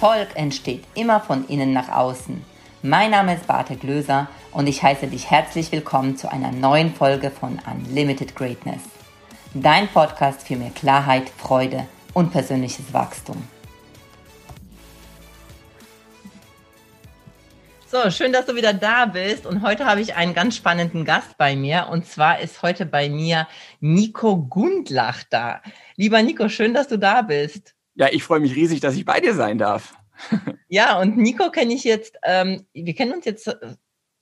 Erfolg entsteht immer von innen nach außen. Mein Name ist Barte Glöser und ich heiße dich herzlich willkommen zu einer neuen Folge von Unlimited Greatness. Dein Podcast für mehr Klarheit, Freude und persönliches Wachstum. So, schön, dass du wieder da bist. Und heute habe ich einen ganz spannenden Gast bei mir. Und zwar ist heute bei mir Nico Gundlach da. Lieber Nico, schön, dass du da bist. Ja, ich freue mich riesig, dass ich bei dir sein darf. ja, und Nico kenne ich jetzt, ähm, wir kennen uns jetzt äh,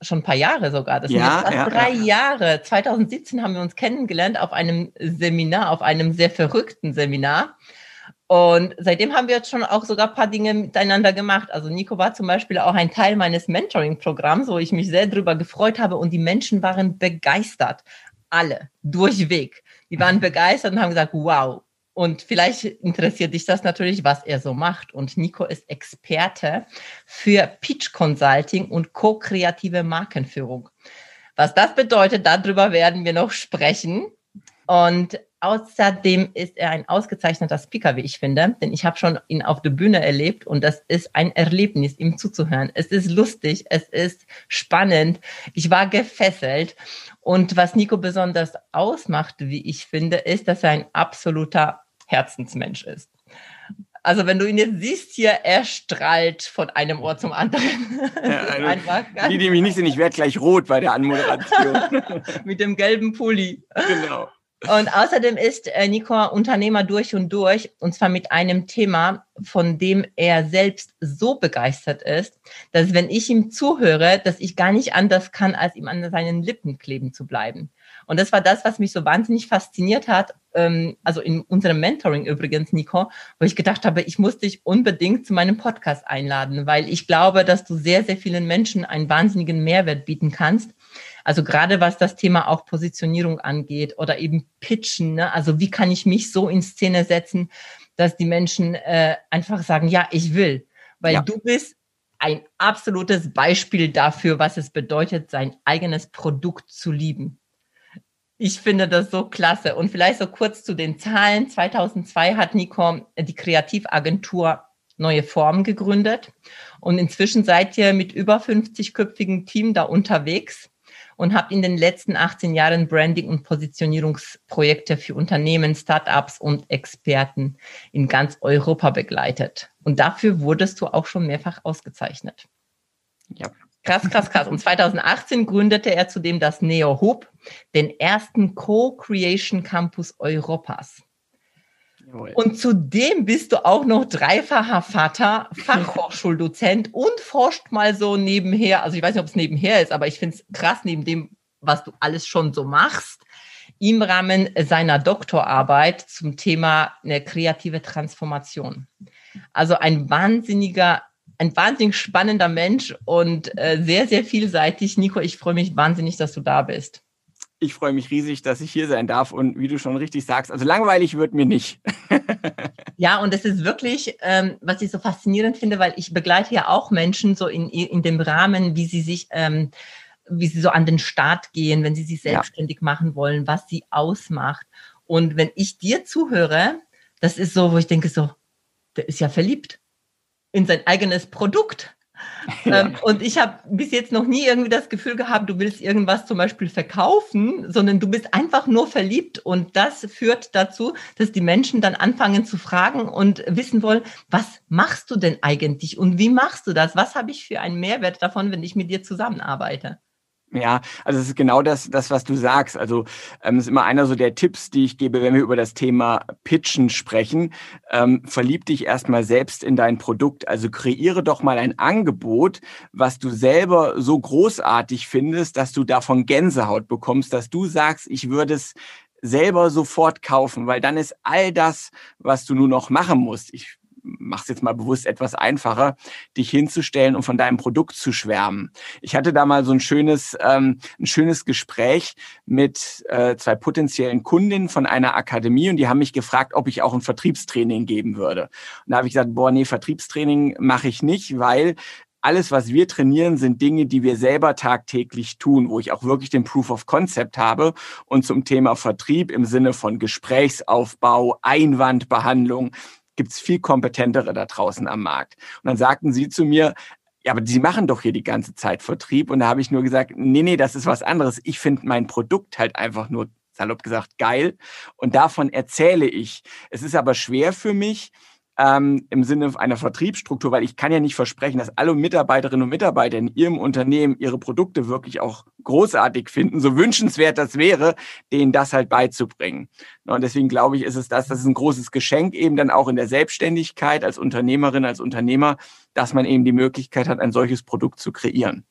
schon ein paar Jahre sogar. Das ja, sind jetzt ja, drei ja. Jahre. 2017 haben wir uns kennengelernt auf einem Seminar, auf einem sehr verrückten Seminar. Und seitdem haben wir jetzt schon auch sogar ein paar Dinge miteinander gemacht. Also Nico war zum Beispiel auch ein Teil meines Mentoring-Programms, wo ich mich sehr drüber gefreut habe und die Menschen waren begeistert. Alle, durchweg. Die waren begeistert und haben gesagt, wow, und vielleicht interessiert dich das natürlich, was er so macht. Und Nico ist Experte für Pitch Consulting und co-kreative Markenführung. Was das bedeutet, darüber werden wir noch sprechen. Und außerdem ist er ein ausgezeichneter Speaker, wie ich finde, denn ich habe schon ihn auf der Bühne erlebt und das ist ein Erlebnis, ihm zuzuhören. Es ist lustig, es ist spannend. Ich war gefesselt. Und was Nico besonders ausmacht, wie ich finde, ist, dass er ein absoluter Herzensmensch ist. Also wenn du ihn jetzt siehst hier, er strahlt von einem Ohr zum anderen. Ja, also, die, die mich nicht sehen, ich werde gleich rot bei der Anmoderation. Mit dem gelben Pulli. Genau. Und außerdem ist äh, Nico Unternehmer durch und durch, und zwar mit einem Thema, von dem er selbst so begeistert ist, dass wenn ich ihm zuhöre, dass ich gar nicht anders kann, als ihm an seinen Lippen kleben zu bleiben. Und das war das, was mich so wahnsinnig fasziniert hat, ähm, also in unserem Mentoring übrigens, Nico, wo ich gedacht habe, ich muss dich unbedingt zu meinem Podcast einladen, weil ich glaube, dass du sehr, sehr vielen Menschen einen wahnsinnigen Mehrwert bieten kannst. Also gerade was das Thema auch Positionierung angeht oder eben Pitchen, ne? also wie kann ich mich so in Szene setzen, dass die Menschen äh, einfach sagen, ja, ich will, weil ja. du bist ein absolutes Beispiel dafür, was es bedeutet, sein eigenes Produkt zu lieben. Ich finde das so klasse. Und vielleicht so kurz zu den Zahlen. 2002 hat Nico die Kreativagentur Neue Formen gegründet. Und inzwischen seid ihr mit über 50-köpfigen Team da unterwegs und habt in den letzten 18 Jahren Branding- und Positionierungsprojekte für Unternehmen, Startups und Experten in ganz Europa begleitet. Und dafür wurdest du auch schon mehrfach ausgezeichnet. Ja. Krass, krass, krass. Und 2018 gründete er zudem das Neo Hub, den ersten Co-Creation Campus Europas. Jawohl. Und zudem bist du auch noch dreifacher Vater, Fachhochschuldozent und forscht mal so nebenher. Also ich weiß nicht, ob es nebenher ist, aber ich finde es krass, neben dem, was du alles schon so machst, im Rahmen seiner Doktorarbeit zum Thema eine kreative Transformation. Also ein wahnsinniger ein wahnsinnig spannender Mensch und äh, sehr, sehr vielseitig. Nico, ich freue mich wahnsinnig, dass du da bist. Ich freue mich riesig, dass ich hier sein darf und wie du schon richtig sagst, also langweilig wird mir nicht. ja, und es ist wirklich, ähm, was ich so faszinierend finde, weil ich begleite ja auch Menschen so in, in dem Rahmen, wie sie sich, ähm, wie sie so an den Start gehen, wenn sie sich selbstständig ja. machen wollen, was sie ausmacht. Und wenn ich dir zuhöre, das ist so, wo ich denke so, der ist ja verliebt in sein eigenes Produkt. Ja. Ähm, und ich habe bis jetzt noch nie irgendwie das Gefühl gehabt, du willst irgendwas zum Beispiel verkaufen, sondern du bist einfach nur verliebt. Und das führt dazu, dass die Menschen dann anfangen zu fragen und wissen wollen, was machst du denn eigentlich und wie machst du das? Was habe ich für einen Mehrwert davon, wenn ich mit dir zusammenarbeite? Ja, also es ist genau das, das was du sagst. Also ähm, ist immer einer so der Tipps, die ich gebe, wenn wir über das Thema Pitchen sprechen. Ähm, verlieb dich erstmal selbst in dein Produkt. Also kreiere doch mal ein Angebot, was du selber so großartig findest, dass du davon Gänsehaut bekommst, dass du sagst, ich würde es selber sofort kaufen, weil dann ist all das, was du nur noch machen musst. Ich mach's jetzt mal bewusst etwas einfacher, dich hinzustellen und von deinem Produkt zu schwärmen. Ich hatte da mal so ein schönes, ähm, ein schönes Gespräch mit äh, zwei potenziellen Kundinnen von einer Akademie und die haben mich gefragt, ob ich auch ein Vertriebstraining geben würde. Und da habe ich gesagt, boah, nee, Vertriebstraining mache ich nicht, weil alles, was wir trainieren, sind Dinge, die wir selber tagtäglich tun, wo ich auch wirklich den Proof of Concept habe. Und zum Thema Vertrieb im Sinne von Gesprächsaufbau, Einwandbehandlung, gibt es viel kompetentere da draußen am Markt. Und dann sagten sie zu mir, ja, aber Sie machen doch hier die ganze Zeit Vertrieb. Und da habe ich nur gesagt, nee, nee, das ist was anderes. Ich finde mein Produkt halt einfach nur, salopp gesagt, geil. Und davon erzähle ich. Es ist aber schwer für mich, ähm, im Sinne einer Vertriebsstruktur, weil ich kann ja nicht versprechen, dass alle Mitarbeiterinnen und Mitarbeiter in ihrem Unternehmen ihre Produkte wirklich auch großartig finden, so wünschenswert das wäre, denen das halt beizubringen. Und deswegen glaube ich, ist es das, das ist ein großes Geschenk eben dann auch in der Selbstständigkeit als Unternehmerin, als Unternehmer, dass man eben die Möglichkeit hat, ein solches Produkt zu kreieren.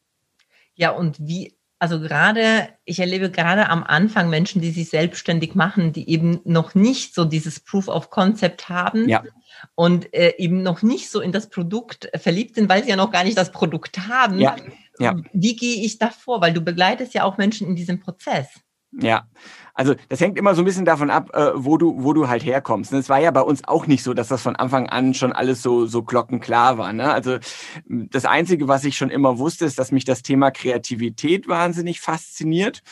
Ja, und wie also gerade, ich erlebe gerade am Anfang Menschen, die sich selbstständig machen, die eben noch nicht so dieses Proof of Concept haben, ja und äh, eben noch nicht so in das Produkt verliebt sind, weil sie ja noch gar nicht das Produkt haben. Ja. Ja. Wie gehe ich da vor? Weil du begleitest ja auch Menschen in diesem Prozess. Ja, also das hängt immer so ein bisschen davon ab, äh, wo du wo du halt herkommst. Es war ja bei uns auch nicht so, dass das von Anfang an schon alles so so glockenklar war. Ne? Also das Einzige, was ich schon immer wusste, ist, dass mich das Thema Kreativität wahnsinnig fasziniert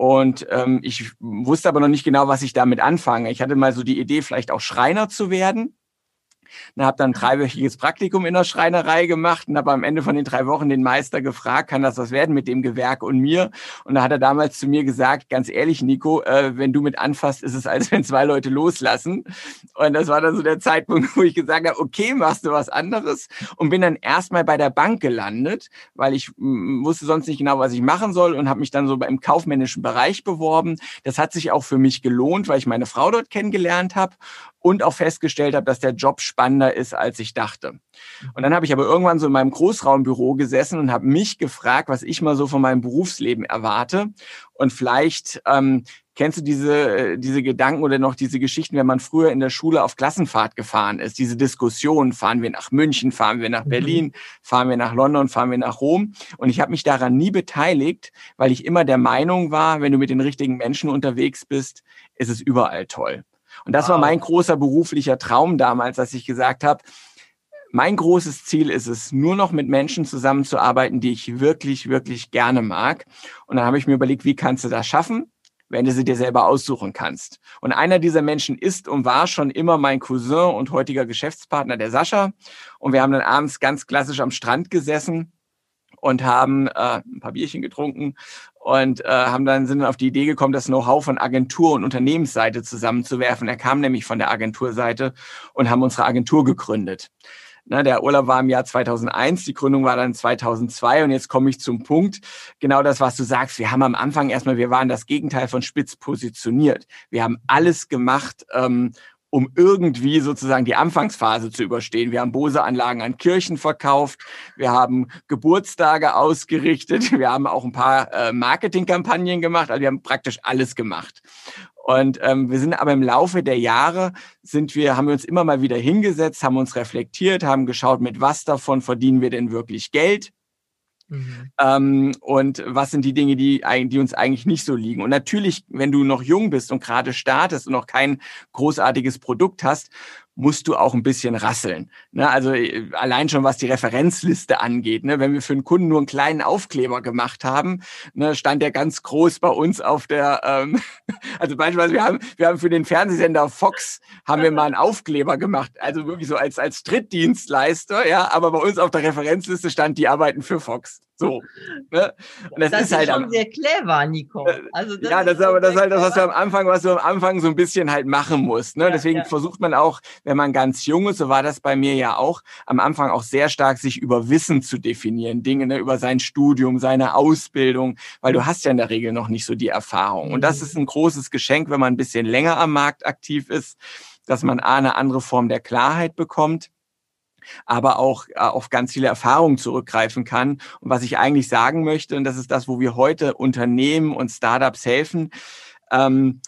und ähm, ich wusste aber noch nicht genau, was ich damit anfange. Ich hatte mal so die Idee, vielleicht auch Schreiner zu werden. Und habe dann ein dreiwöchiges Praktikum in der Schreinerei gemacht und habe am Ende von den drei Wochen den Meister gefragt, kann das was werden mit dem Gewerk und mir? Und da hat er damals zu mir gesagt, ganz ehrlich, Nico, äh, wenn du mit anfasst, ist es, als wenn zwei Leute loslassen. Und das war dann so der Zeitpunkt, wo ich gesagt habe, okay, machst du was anderes? Und bin dann erstmal bei der Bank gelandet, weil ich wusste sonst nicht genau, was ich machen soll und habe mich dann so im kaufmännischen Bereich beworben. Das hat sich auch für mich gelohnt, weil ich meine Frau dort kennengelernt habe und auch festgestellt habe, dass der Job spannender ist, als ich dachte. Und dann habe ich aber irgendwann so in meinem Großraumbüro gesessen und habe mich gefragt, was ich mal so von meinem Berufsleben erwarte. Und vielleicht ähm, kennst du diese, äh, diese Gedanken oder noch diese Geschichten, wenn man früher in der Schule auf Klassenfahrt gefahren ist, diese Diskussion, fahren wir nach München, fahren wir nach mhm. Berlin, fahren wir nach London, fahren wir nach Rom. Und ich habe mich daran nie beteiligt, weil ich immer der Meinung war, wenn du mit den richtigen Menschen unterwegs bist, ist es überall toll. Und das wow. war mein großer beruflicher Traum damals, dass ich gesagt habe, mein großes Ziel ist es, nur noch mit Menschen zusammenzuarbeiten, die ich wirklich, wirklich gerne mag. Und dann habe ich mir überlegt, wie kannst du das schaffen? wenn du sie dir selber aussuchen kannst. Und einer dieser Menschen ist und war schon immer mein Cousin und heutiger Geschäftspartner, der Sascha. Und wir haben dann abends ganz klassisch am Strand gesessen und haben äh, ein paar Bierchen getrunken und äh, haben dann sind dann auf die Idee gekommen, das Know-how von Agentur und Unternehmensseite zusammenzuwerfen. Er kam nämlich von der Agenturseite und haben unsere Agentur gegründet. Na, der Urlaub war im Jahr 2001, die Gründung war dann 2002 und jetzt komme ich zum Punkt. Genau das, was du sagst. Wir haben am Anfang erstmal, wir waren das Gegenteil von spitz positioniert. Wir haben alles gemacht, ähm, um irgendwie sozusagen die Anfangsphase zu überstehen. Wir haben Bose-Anlagen an Kirchen verkauft, wir haben Geburtstage ausgerichtet, wir haben auch ein paar äh, Marketingkampagnen gemacht, also wir haben praktisch alles gemacht. Und ähm, wir sind aber im Laufe der Jahre sind wir, haben wir uns immer mal wieder hingesetzt, haben uns reflektiert, haben geschaut, mit was davon verdienen wir denn wirklich Geld Mhm. Ähm, und was sind die Dinge, die, die uns eigentlich nicht so liegen? Und natürlich, wenn du noch jung bist und gerade startest und noch kein großartiges Produkt hast, musst du auch ein bisschen rasseln. Ne? Also äh, allein schon was die Referenzliste angeht. Ne? Wenn wir für einen Kunden nur einen kleinen Aufkleber gemacht haben, ne, stand der ganz groß bei uns auf der, ähm, also beispielsweise wir haben, wir haben für den Fernsehsender Fox haben wir mal einen Aufkleber gemacht, also wirklich so als, als Drittdienstleister, ja, aber bei uns auf der Referenzliste stand, die arbeiten für Fox. So. Ne? Und das, das ist, ist halt schon am, sehr clever, Nico. Äh, also das ja, das ist aber das ist halt das, was du am Anfang, was du am Anfang so ein bisschen halt machen musst. Ne? Ja, Deswegen ja. versucht man auch, wenn man ganz jung ist, so war das bei mir ja auch, am Anfang auch sehr stark sich über Wissen zu definieren, Dinge ne? über sein Studium, seine Ausbildung, weil du hast ja in der Regel noch nicht so die Erfahrung. Und das mhm. ist ein großes Geschenk, wenn man ein bisschen länger am Markt aktiv ist, dass man A, eine andere Form der Klarheit bekommt aber auch äh, auf ganz viele Erfahrungen zurückgreifen kann. Und was ich eigentlich sagen möchte, und das ist das, wo wir heute Unternehmen und Startups helfen, ähm,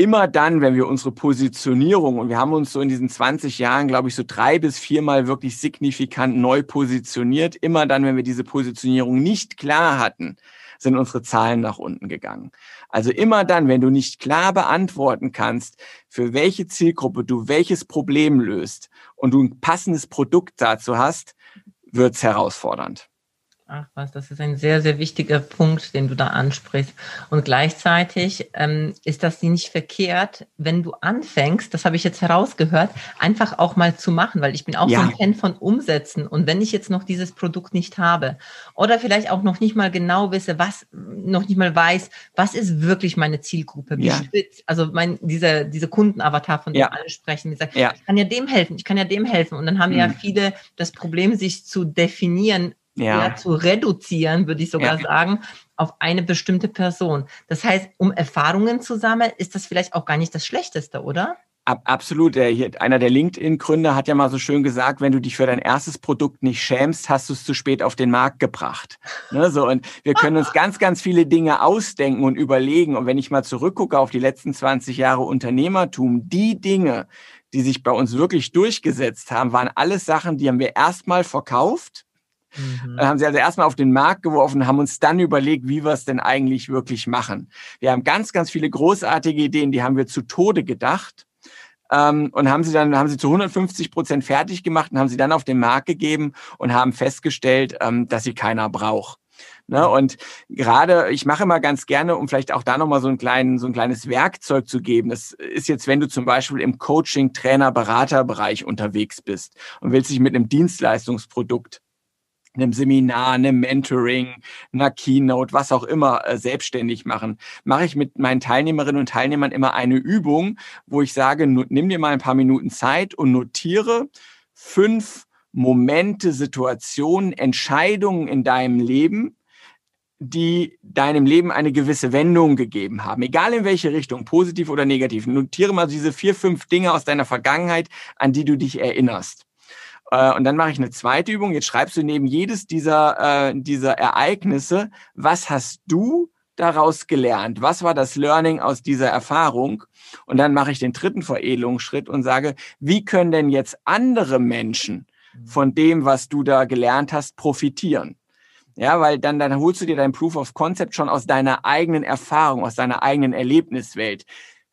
immer dann, wenn wir unsere Positionierung, und wir haben uns so in diesen 20 Jahren, glaube ich, so drei bis viermal wirklich signifikant neu positioniert, immer dann, wenn wir diese Positionierung nicht klar hatten, sind unsere Zahlen nach unten gegangen. Also immer dann, wenn du nicht klar beantworten kannst, für welche Zielgruppe du welches Problem löst und du ein passendes Produkt dazu hast, wird's herausfordernd. Ach was, das ist ein sehr, sehr wichtiger Punkt, den du da ansprichst. Und gleichzeitig ähm, ist das nicht verkehrt, wenn du anfängst, das habe ich jetzt herausgehört, einfach auch mal zu machen, weil ich bin auch ja. so ein Fan von Umsetzen. Und wenn ich jetzt noch dieses Produkt nicht habe oder vielleicht auch noch nicht mal genau wisse, was, noch nicht mal weiß, was ist wirklich meine Zielgruppe, wie ja. spitz, also mein, dieser, diese Kundenavatar, von dem ja. alle sprechen, die sagen, ja. ich kann ja dem helfen, ich kann ja dem helfen. Und dann haben mhm. ja viele das Problem, sich zu definieren, ja. zu reduzieren, würde ich sogar ja. sagen, auf eine bestimmte Person. Das heißt, um Erfahrungen zu sammeln, ist das vielleicht auch gar nicht das Schlechteste, oder? absolut. Der, hier, einer der LinkedIn-Gründer hat ja mal so schön gesagt, wenn du dich für dein erstes Produkt nicht schämst, hast du es zu spät auf den Markt gebracht. Ne, so, und wir können uns ganz, ganz viele Dinge ausdenken und überlegen. Und wenn ich mal zurückgucke auf die letzten 20 Jahre Unternehmertum, die Dinge, die sich bei uns wirklich durchgesetzt haben, waren alles Sachen, die haben wir erstmal verkauft Mhm. Dann haben sie also erstmal auf den Markt geworfen, haben uns dann überlegt, wie wir es denn eigentlich wirklich machen. Wir haben ganz, ganz viele großartige Ideen, die haben wir zu Tode gedacht ähm, und haben sie dann haben sie zu 150 Prozent fertig gemacht und haben sie dann auf den Markt gegeben und haben festgestellt, ähm, dass sie keiner braucht. Ne? Und gerade, ich mache immer ganz gerne, um vielleicht auch da nochmal so, einen kleinen, so ein kleines Werkzeug zu geben. Das ist jetzt, wenn du zum Beispiel im Coaching, Trainer, Beraterbereich unterwegs bist und willst dich mit einem Dienstleistungsprodukt einem Seminar, einem Mentoring, einer Keynote, was auch immer, äh, selbstständig machen, mache ich mit meinen Teilnehmerinnen und Teilnehmern immer eine Übung, wo ich sage, nimm dir mal ein paar Minuten Zeit und notiere fünf Momente, Situationen, Entscheidungen in deinem Leben, die deinem Leben eine gewisse Wendung gegeben haben, egal in welche Richtung, positiv oder negativ. Notiere mal diese vier, fünf Dinge aus deiner Vergangenheit, an die du dich erinnerst. Äh, und dann mache ich eine zweite Übung. Jetzt schreibst du neben jedes dieser, äh, dieser Ereignisse, was hast du daraus gelernt? Was war das Learning aus dieser Erfahrung? Und dann mache ich den dritten Veredelungsschritt und sage, wie können denn jetzt andere Menschen mhm. von dem, was du da gelernt hast, profitieren? Ja, weil dann, dann holst du dir dein Proof of Concept schon aus deiner eigenen Erfahrung, aus deiner eigenen Erlebniswelt.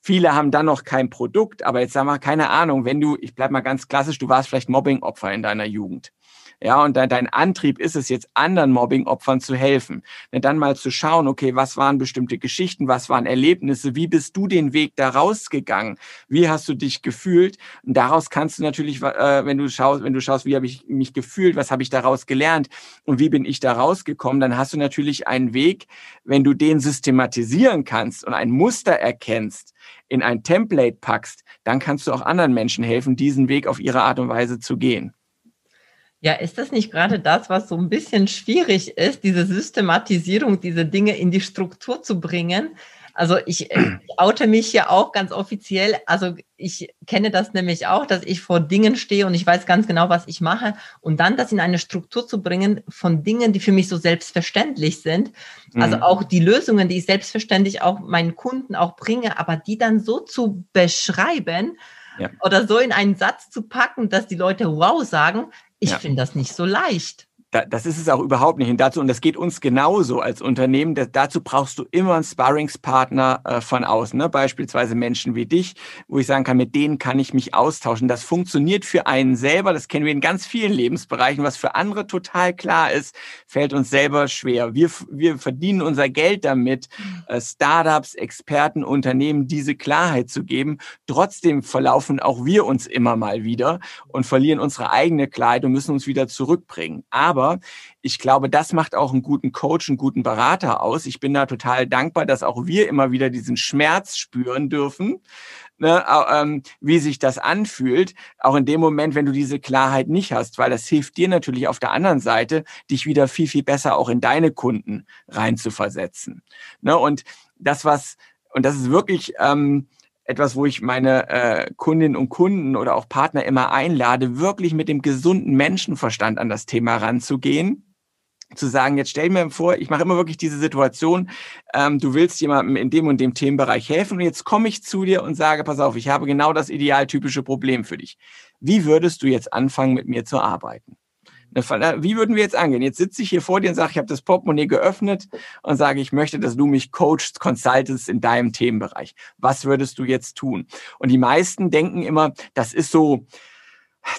Viele haben dann noch kein Produkt, aber jetzt sag mal, keine Ahnung, wenn du, ich bleib mal ganz klassisch, du warst vielleicht Mobbing-Opfer in deiner Jugend. Ja, und dein, dein Antrieb ist es jetzt, anderen Mobbing-Opfern zu helfen. Und dann mal zu schauen, okay, was waren bestimmte Geschichten, was waren Erlebnisse, wie bist du den Weg da rausgegangen? Wie hast du dich gefühlt? Und daraus kannst du natürlich, äh, wenn du schaust, wenn du schaust, wie habe ich mich gefühlt, was habe ich daraus gelernt und wie bin ich da rausgekommen, dann hast du natürlich einen Weg, wenn du den systematisieren kannst und ein Muster erkennst, in ein Template packst, dann kannst du auch anderen Menschen helfen, diesen Weg auf ihre Art und Weise zu gehen. Ja, ist das nicht gerade das, was so ein bisschen schwierig ist, diese Systematisierung, diese Dinge in die Struktur zu bringen? Also ich, ich oute mich ja auch ganz offiziell. Also ich kenne das nämlich auch, dass ich vor Dingen stehe und ich weiß ganz genau, was ich mache. Und dann das in eine Struktur zu bringen von Dingen, die für mich so selbstverständlich sind. Also mhm. auch die Lösungen, die ich selbstverständlich auch meinen Kunden auch bringe, aber die dann so zu beschreiben, ja. oder so in einen Satz zu packen, dass die Leute wow sagen, ich ja. finde das nicht so leicht da, das ist es auch überhaupt nicht. Und dazu, und das geht uns genauso als Unternehmen, das, dazu brauchst du immer einen Sparringspartner äh, von außen, ne? beispielsweise Menschen wie dich, wo ich sagen kann, mit denen kann ich mich austauschen. Das funktioniert für einen selber, das kennen wir in ganz vielen Lebensbereichen, was für andere total klar ist, fällt uns selber schwer. Wir, wir verdienen unser Geld damit, äh, Startups, Experten, Unternehmen diese Klarheit zu geben. Trotzdem verlaufen auch wir uns immer mal wieder und verlieren unsere eigene Klarheit und müssen uns wieder zurückbringen. Aber aber ich glaube, das macht auch einen guten Coach, einen guten Berater aus. Ich bin da total dankbar, dass auch wir immer wieder diesen Schmerz spüren dürfen. Ne, ähm, wie sich das anfühlt, auch in dem Moment, wenn du diese Klarheit nicht hast, weil das hilft dir natürlich auf der anderen Seite, dich wieder viel, viel besser auch in deine Kunden reinzuversetzen. Ne, und das, was, und das ist wirklich, ähm, etwas, wo ich meine äh, Kundinnen und Kunden oder auch Partner immer einlade, wirklich mit dem gesunden Menschenverstand an das Thema ranzugehen zu sagen, jetzt stell mir vor, ich mache immer wirklich diese Situation, ähm, du willst jemandem in dem und dem Themenbereich helfen und jetzt komme ich zu dir und sage, pass auf, ich habe genau das idealtypische Problem für dich. Wie würdest du jetzt anfangen, mit mir zu arbeiten? Wie würden wir jetzt angehen? Jetzt sitze ich hier vor dir und sage, ich habe das Portemonnaie geöffnet und sage, ich möchte, dass du mich coachst, consultest in deinem Themenbereich. Was würdest du jetzt tun? Und die meisten denken immer, das ist so,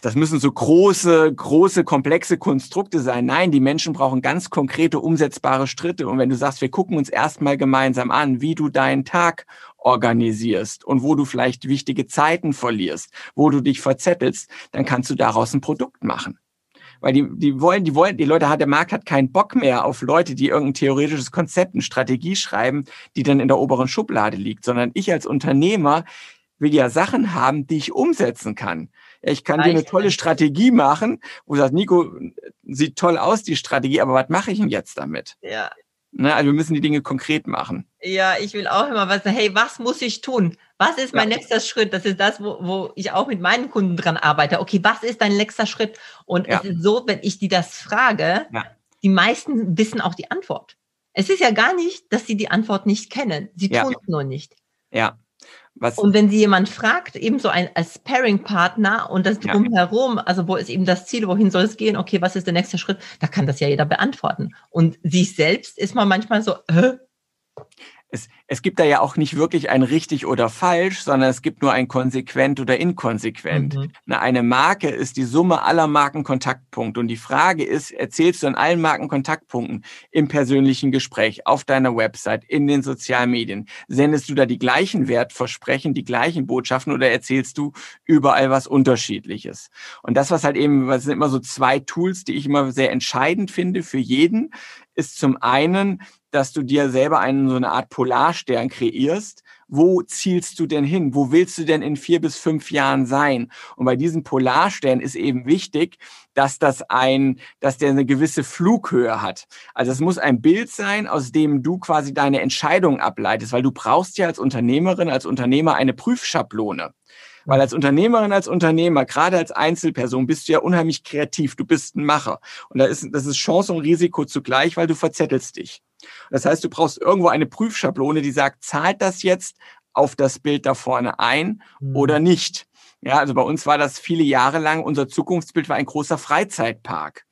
das müssen so große, große, komplexe Konstrukte sein. Nein, die Menschen brauchen ganz konkrete, umsetzbare Schritte. Und wenn du sagst, wir gucken uns erstmal gemeinsam an, wie du deinen Tag organisierst und wo du vielleicht wichtige Zeiten verlierst, wo du dich verzettelst, dann kannst du daraus ein Produkt machen. Weil die, die wollen, die wollen, die Leute hat, der Markt hat keinen Bock mehr auf Leute, die irgendein theoretisches Konzept, eine Strategie schreiben, die dann in der oberen Schublade liegt, sondern ich als Unternehmer will ja Sachen haben, die ich umsetzen kann. Ich kann dir eine tolle Strategie machen, wo du sagst, Nico, sieht toll aus, die Strategie, aber was mache ich denn jetzt damit? Ja. Ne, also wir müssen die Dinge konkret machen. Ja, ich will auch immer was sagen, hey, was muss ich tun? Was ist mein ja. nächster Schritt? Das ist das, wo, wo ich auch mit meinen Kunden dran arbeite. Okay, was ist dein nächster Schritt? Und ja. es ist so, wenn ich die das frage, ja. die meisten wissen auch die Antwort. Es ist ja gar nicht, dass sie die Antwort nicht kennen. Sie tun es nur nicht. Ja. Was? Und wenn sie jemand fragt, eben so ein Sparring-Partner und das drumherum, ja. also wo ist eben das Ziel, wohin soll es gehen, okay, was ist der nächste Schritt, da kann das ja jeder beantworten. Und sich selbst ist man manchmal so, Hä? es, es gibt da ja auch nicht wirklich ein richtig oder falsch, sondern es gibt nur ein konsequent oder inkonsequent. Mhm. Eine Marke ist die Summe aller Markenkontaktpunkte. Und die Frage ist, erzählst du an allen Markenkontaktpunkten im persönlichen Gespräch, auf deiner Website, in den sozialen Medien, sendest du da die gleichen Wertversprechen, die gleichen Botschaften oder erzählst du überall was Unterschiedliches? Und das, was halt eben, was sind immer so zwei Tools, die ich immer sehr entscheidend finde für jeden, ist zum einen, dass du dir selber einen, so eine Art Polarstern kreierst. Wo zielst du denn hin? Wo willst du denn in vier bis fünf Jahren sein? Und bei diesem Polarstern ist eben wichtig, dass das ein, dass der eine gewisse Flughöhe hat. Also es muss ein Bild sein, aus dem du quasi deine Entscheidung ableitest, weil du brauchst ja als Unternehmerin, als Unternehmer eine Prüfschablone. Weil als Unternehmerin, als Unternehmer, gerade als Einzelperson, bist du ja unheimlich kreativ. Du bist ein Macher. Und da ist, das ist Chance und Risiko zugleich, weil du verzettelst dich. Das heißt, du brauchst irgendwo eine Prüfschablone, die sagt, zahlt das jetzt auf das Bild da vorne ein mhm. oder nicht? Ja, also bei uns war das viele Jahre lang, unser Zukunftsbild war ein großer Freizeitpark.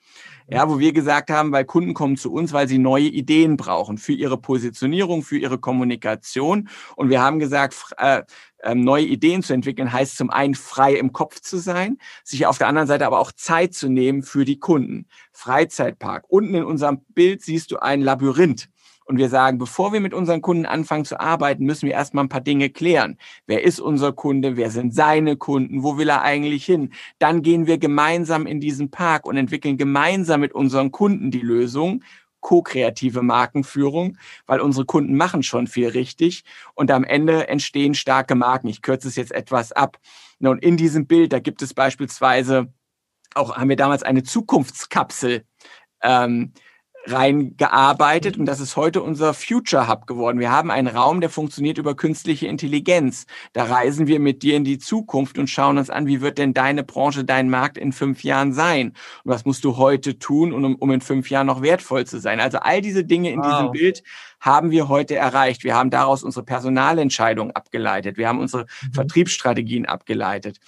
Ja, wo wir gesagt haben, weil Kunden kommen zu uns, weil sie neue Ideen brauchen für ihre Positionierung, für ihre Kommunikation. Und wir haben gesagt, äh, äh, neue Ideen zu entwickeln, heißt zum einen frei im Kopf zu sein, sich auf der anderen Seite aber auch Zeit zu nehmen für die Kunden. Freizeitpark. Unten in unserem Bild siehst du ein Labyrinth. Und wir sagen, bevor wir mit unseren Kunden anfangen zu arbeiten, müssen wir erstmal ein paar Dinge klären. Wer ist unser Kunde? Wer sind seine Kunden? Wo will er eigentlich hin? Dann gehen wir gemeinsam in diesen Park und entwickeln gemeinsam mit unseren Kunden die Lösung ko-kreative Markenführung, weil unsere Kunden machen schon viel richtig und am Ende entstehen starke Marken. Ich kürze es jetzt etwas ab. Und in diesem Bild, da gibt es beispielsweise auch, haben wir damals eine Zukunftskapsel ähm, reingearbeitet und das ist heute unser Future Hub geworden. Wir haben einen Raum, der funktioniert über künstliche Intelligenz. Da reisen wir mit dir in die Zukunft und schauen uns an, wie wird denn deine Branche, dein Markt in fünf Jahren sein? Und was musst du heute tun, um, um in fünf Jahren noch wertvoll zu sein? Also all diese Dinge in wow. diesem Bild haben wir heute erreicht. Wir haben daraus unsere Personalentscheidungen abgeleitet. Wir haben unsere mhm. Vertriebsstrategien abgeleitet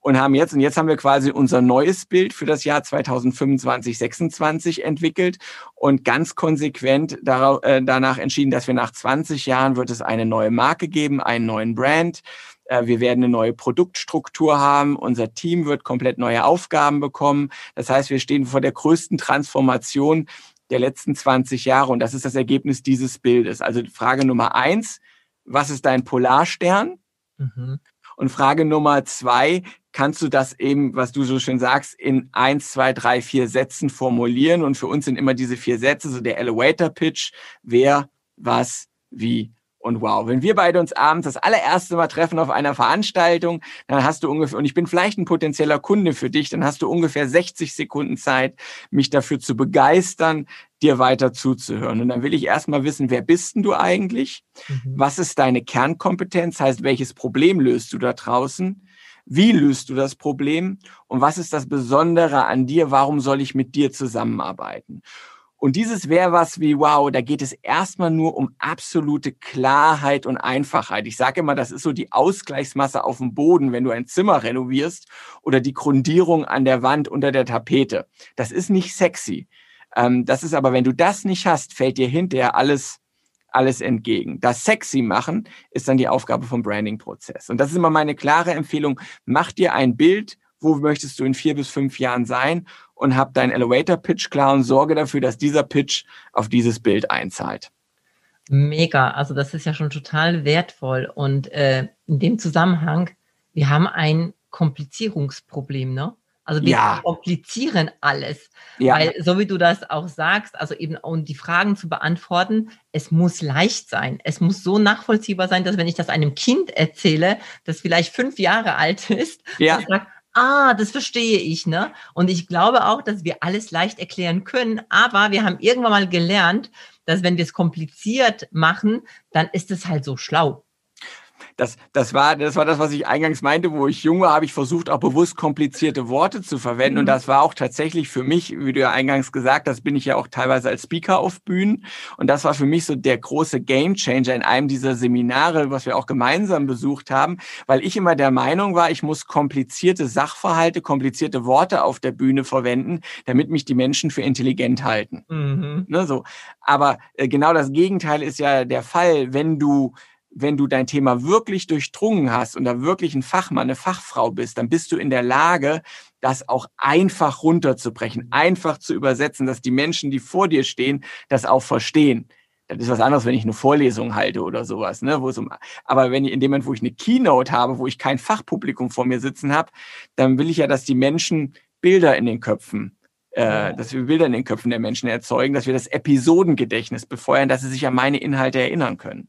und haben jetzt, und jetzt haben wir quasi unser neues Bild für das Jahr 2025, 26 entwickelt und ganz konsequent darauf, äh, danach entschieden, dass wir nach 20 Jahren wird es eine neue Marke geben, einen neuen Brand. Äh, wir werden eine neue Produktstruktur haben. Unser Team wird komplett neue Aufgaben bekommen. Das heißt, wir stehen vor der größten Transformation der letzten 20 Jahre und das ist das Ergebnis dieses Bildes. Also Frage Nummer eins, was ist dein Polarstern? Mhm. Und Frage Nummer zwei, kannst du das eben, was du so schön sagst, in eins, zwei, drei, vier Sätzen formulieren. Und für uns sind immer diese vier Sätze, so der Elevator Pitch, wer, was, wie und wow, wenn wir beide uns abends das allererste Mal treffen auf einer Veranstaltung, dann hast du ungefähr, und ich bin vielleicht ein potenzieller Kunde für dich, dann hast du ungefähr 60 Sekunden Zeit, mich dafür zu begeistern, dir weiter zuzuhören. Und dann will ich erstmal wissen, wer bist denn du eigentlich? Mhm. Was ist deine Kernkompetenz? Heißt, welches Problem löst du da draußen? Wie löst du das Problem? Und was ist das Besondere an dir? Warum soll ich mit dir zusammenarbeiten? Und dieses wäre was wie, wow, da geht es erstmal nur um absolute Klarheit und Einfachheit. Ich sage immer, das ist so die Ausgleichsmasse auf dem Boden, wenn du ein Zimmer renovierst oder die Grundierung an der Wand unter der Tapete. Das ist nicht sexy. Ähm, das ist aber, wenn du das nicht hast, fällt dir hinterher alles alles entgegen. Das sexy machen ist dann die Aufgabe vom Branding-Prozess. Und das ist immer meine klare Empfehlung. Mach dir ein Bild wo möchtest du in vier bis fünf Jahren sein und hab deinen Elevator-Pitch klar und sorge dafür, dass dieser Pitch auf dieses Bild einzahlt. Mega, also das ist ja schon total wertvoll. Und äh, in dem Zusammenhang, wir haben ein Komplizierungsproblem, ne? Also wir ja. komplizieren alles. Ja. Weil, so wie du das auch sagst, also eben, um die Fragen zu beantworten, es muss leicht sein. Es muss so nachvollziehbar sein, dass wenn ich das einem Kind erzähle, das vielleicht fünf Jahre alt ist, ja. sagt, ah, das verstehe ich, ne? Und ich glaube auch, dass wir alles leicht erklären können, aber wir haben irgendwann mal gelernt, dass wenn wir es kompliziert machen, dann ist es halt so schlau das, das, war, das war das, was ich eingangs meinte, wo ich jung war, habe ich versucht, auch bewusst komplizierte Worte zu verwenden. Mhm. Und das war auch tatsächlich für mich, wie du ja eingangs gesagt hast, bin ich ja auch teilweise als Speaker auf Bühnen. Und das war für mich so der große Gamechanger in einem dieser Seminare, was wir auch gemeinsam besucht haben, weil ich immer der Meinung war, ich muss komplizierte Sachverhalte, komplizierte Worte auf der Bühne verwenden, damit mich die Menschen für intelligent halten. Mhm. Ne, so. Aber äh, genau das Gegenteil ist ja der Fall, wenn du wenn du dein Thema wirklich durchdrungen hast und da wirklich ein Fachmann, eine Fachfrau bist, dann bist du in der Lage, das auch einfach runterzubrechen, einfach zu übersetzen, dass die Menschen, die vor dir stehen, das auch verstehen. Das ist was anderes, wenn ich eine Vorlesung halte oder sowas, ne? Wo es um, aber wenn ich in dem Moment, wo ich eine Keynote habe, wo ich kein Fachpublikum vor mir sitzen habe, dann will ich ja, dass die Menschen Bilder in den Köpfen äh, dass wir Bilder in den Köpfen der Menschen erzeugen, dass wir das Episodengedächtnis befeuern, dass sie sich an meine Inhalte erinnern können.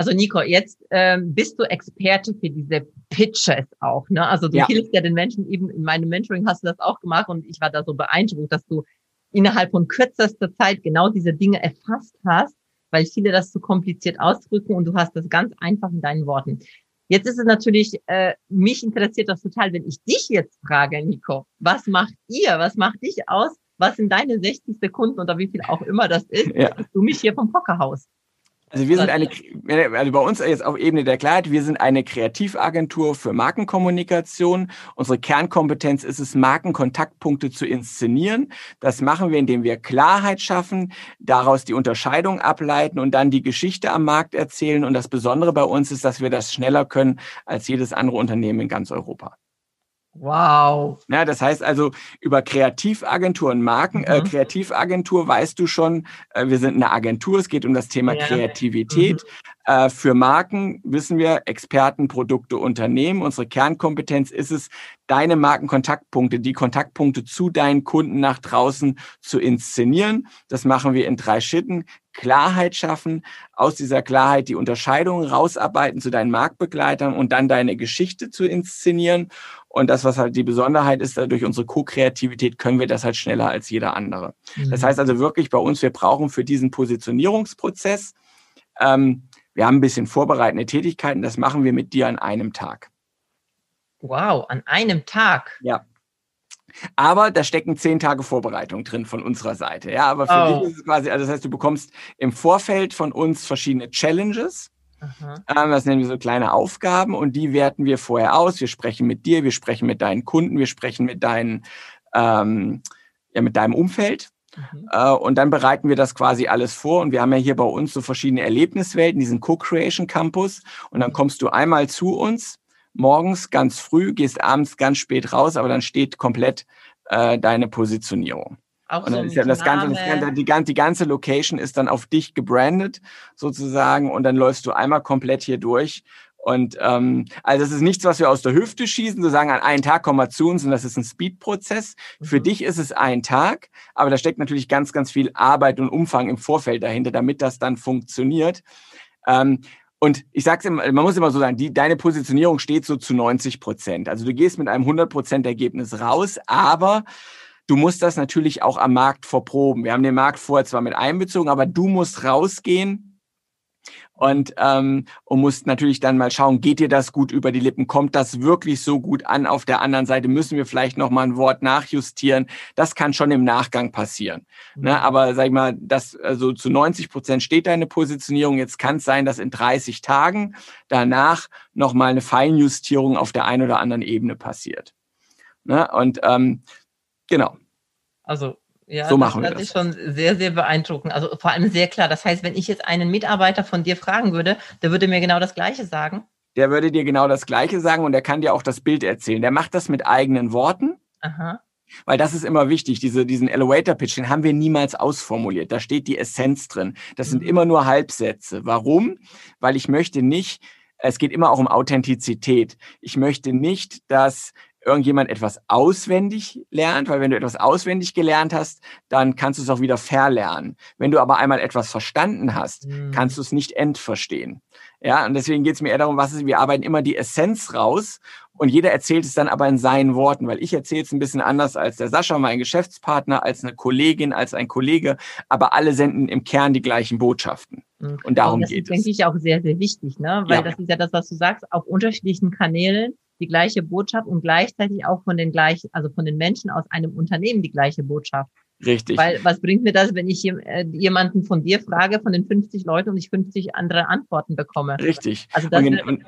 Also Nico, jetzt ähm, bist du Experte für diese Pitches auch. Ne? Also du ja. hilfst ja den Menschen eben, in meinem Mentoring hast du das auch gemacht und ich war da so beeindruckt, dass du innerhalb von kürzester Zeit genau diese Dinge erfasst hast, weil viele das zu kompliziert ausdrücken und du hast das ganz einfach in deinen Worten. Jetzt ist es natürlich, äh, mich interessiert das total, wenn ich dich jetzt frage, Nico, was macht ihr, was macht dich aus, was sind deine 60 Sekunden oder wie viel auch immer das ist, ja. du mich hier vom Pockerhaus? Also wir sind eine, also bei uns jetzt auf Ebene der Klarheit, wir sind eine Kreativagentur für Markenkommunikation. Unsere Kernkompetenz ist es, Markenkontaktpunkte zu inszenieren. Das machen wir, indem wir Klarheit schaffen, daraus die Unterscheidung ableiten und dann die Geschichte am Markt erzählen. Und das Besondere bei uns ist, dass wir das schneller können als jedes andere Unternehmen in ganz Europa. Wow. Ja, das heißt also über Kreativagenturen, Marken, äh, mhm. äh, Kreativagentur weißt du schon, äh, wir sind eine Agentur, es geht um das Thema ja. Kreativität. Mhm. Äh, für Marken wissen wir Experten, Produkte, Unternehmen. Unsere Kernkompetenz ist es, deine Markenkontaktpunkte, die Kontaktpunkte zu deinen Kunden nach draußen zu inszenieren. Das machen wir in drei Schritten. Klarheit schaffen, aus dieser Klarheit die Unterscheidungen rausarbeiten zu deinen Marktbegleitern und dann deine Geschichte zu inszenieren. Und das, was halt die Besonderheit ist, durch unsere Co-Kreativität können wir das halt schneller als jeder andere. Mhm. Das heißt also wirklich bei uns, wir brauchen für diesen Positionierungsprozess, ähm, wir haben ein bisschen vorbereitende Tätigkeiten, das machen wir mit dir an einem Tag. Wow, an einem Tag? Ja. Aber da stecken zehn Tage Vorbereitung drin von unserer Seite. Ja, aber für oh. dich ist es quasi, also das heißt, du bekommst im Vorfeld von uns verschiedene Challenges. Ähm, das nennen wir so kleine Aufgaben und die werten wir vorher aus. Wir sprechen mit dir, wir sprechen mit deinen Kunden, wir sprechen mit deinen, ähm, ja, mit deinem Umfeld. Mhm. Äh, und dann bereiten wir das quasi alles vor. Und wir haben ja hier bei uns so verschiedene Erlebniswelten, diesen Co-Creation Campus. Und dann kommst du einmal zu uns, morgens ganz früh, gehst abends ganz spät raus, aber dann steht komplett äh, deine Positionierung. Auch und dann so ist ja das ganze, das die, ganze, die ganze Location ist dann auf dich gebrandet sozusagen und dann läufst du einmal komplett hier durch. Und ähm, also das ist nichts, was wir aus der Hüfte schießen, sozusagen an einen Tag kommen wir zu uns und das ist ein Speed-Prozess. Mhm. Für dich ist es ein Tag, aber da steckt natürlich ganz, ganz viel Arbeit und Umfang im Vorfeld dahinter, damit das dann funktioniert. Ähm, und ich sag's immer, man muss immer so sagen, die, deine Positionierung steht so zu 90 Prozent. Also du gehst mit einem 100 Prozent Ergebnis raus, aber du musst das natürlich auch am Markt verproben. Wir haben den Markt vorher zwar mit einbezogen, aber du musst rausgehen und, ähm, und musst natürlich dann mal schauen, geht dir das gut über die Lippen? Kommt das wirklich so gut an? Auf der anderen Seite müssen wir vielleicht noch mal ein Wort nachjustieren. Das kann schon im Nachgang passieren. Mhm. Ne? Aber sag ich mal, das also zu 90 Prozent steht deine Positionierung. Jetzt kann es sein, dass in 30 Tagen danach noch mal eine Feinjustierung auf der einen oder anderen Ebene passiert. Ne? Und ähm, Genau. Also ja, so machen das, das ist schon sehr, sehr beeindruckend. Also vor allem sehr klar. Das heißt, wenn ich jetzt einen Mitarbeiter von dir fragen würde, der würde mir genau das Gleiche sagen. der würde dir genau das Gleiche sagen und der kann dir auch das Bild erzählen. Der macht das mit eigenen Worten. Aha. Weil das ist immer wichtig, diese, diesen Elevator Pitch, den haben wir niemals ausformuliert. Da steht die Essenz drin. Das mhm. sind immer nur Halbsätze. Warum? Weil ich möchte nicht, es geht immer auch um Authentizität. Ich möchte nicht, dass irgendjemand etwas auswendig lernt, weil wenn du etwas auswendig gelernt hast, dann kannst du es auch wieder verlernen. Wenn du aber einmal etwas verstanden hast, mhm. kannst du es nicht entverstehen. Ja, und deswegen geht es mir eher darum, was ist, wir arbeiten immer die Essenz raus und jeder erzählt es dann aber in seinen Worten, weil ich erzähle es ein bisschen anders als der Sascha, mein Geschäftspartner, als eine Kollegin, als ein Kollege, aber alle senden im Kern die gleichen Botschaften. Mhm. Und darum und geht es. Das ist, denke ich, auch sehr, sehr wichtig, ne? weil ja. das ist ja das, was du sagst, auf unterschiedlichen Kanälen die gleiche Botschaft und gleichzeitig auch von den gleichen, also von den Menschen aus einem Unternehmen die gleiche Botschaft. Richtig. Weil was bringt mir das, wenn ich äh, jemanden von dir frage, von den 50 Leuten und ich 50 andere Antworten bekomme? Richtig. Also das und, und,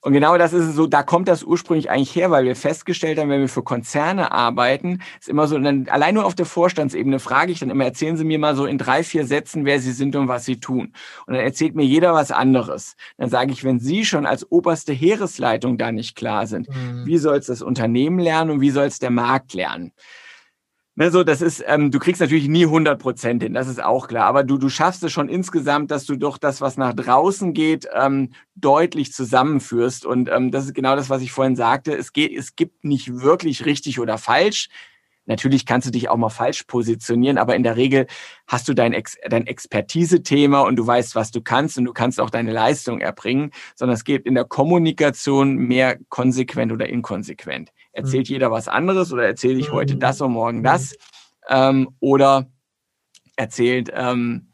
und genau das ist so, da kommt das ursprünglich eigentlich her, weil wir festgestellt haben, wenn wir für Konzerne arbeiten, ist immer so, dann allein nur auf der Vorstandsebene frage ich dann immer, erzählen Sie mir mal so in drei, vier Sätzen, wer Sie sind und was Sie tun. Und dann erzählt mir jeder was anderes. Dann sage ich, wenn Sie schon als oberste Heeresleitung da nicht klar sind, mhm. wie soll es das Unternehmen lernen und wie soll es der Markt lernen? Ne, so, das ist, ähm, du kriegst natürlich nie 100 Prozent hin, das ist auch klar. Aber du, du schaffst es schon insgesamt, dass du doch das, was nach draußen geht, ähm, deutlich zusammenführst. Und ähm, das ist genau das, was ich vorhin sagte. Es geht, es gibt nicht wirklich richtig oder falsch. Natürlich kannst du dich auch mal falsch positionieren, aber in der Regel hast du dein, Ex dein Expertise-Thema und du weißt, was du kannst und du kannst auch deine Leistung erbringen, sondern es geht in der Kommunikation mehr konsequent oder inkonsequent. Erzählt mhm. jeder was anderes oder erzähle ich heute das und morgen mhm. das? Ähm, oder erzählt, ähm,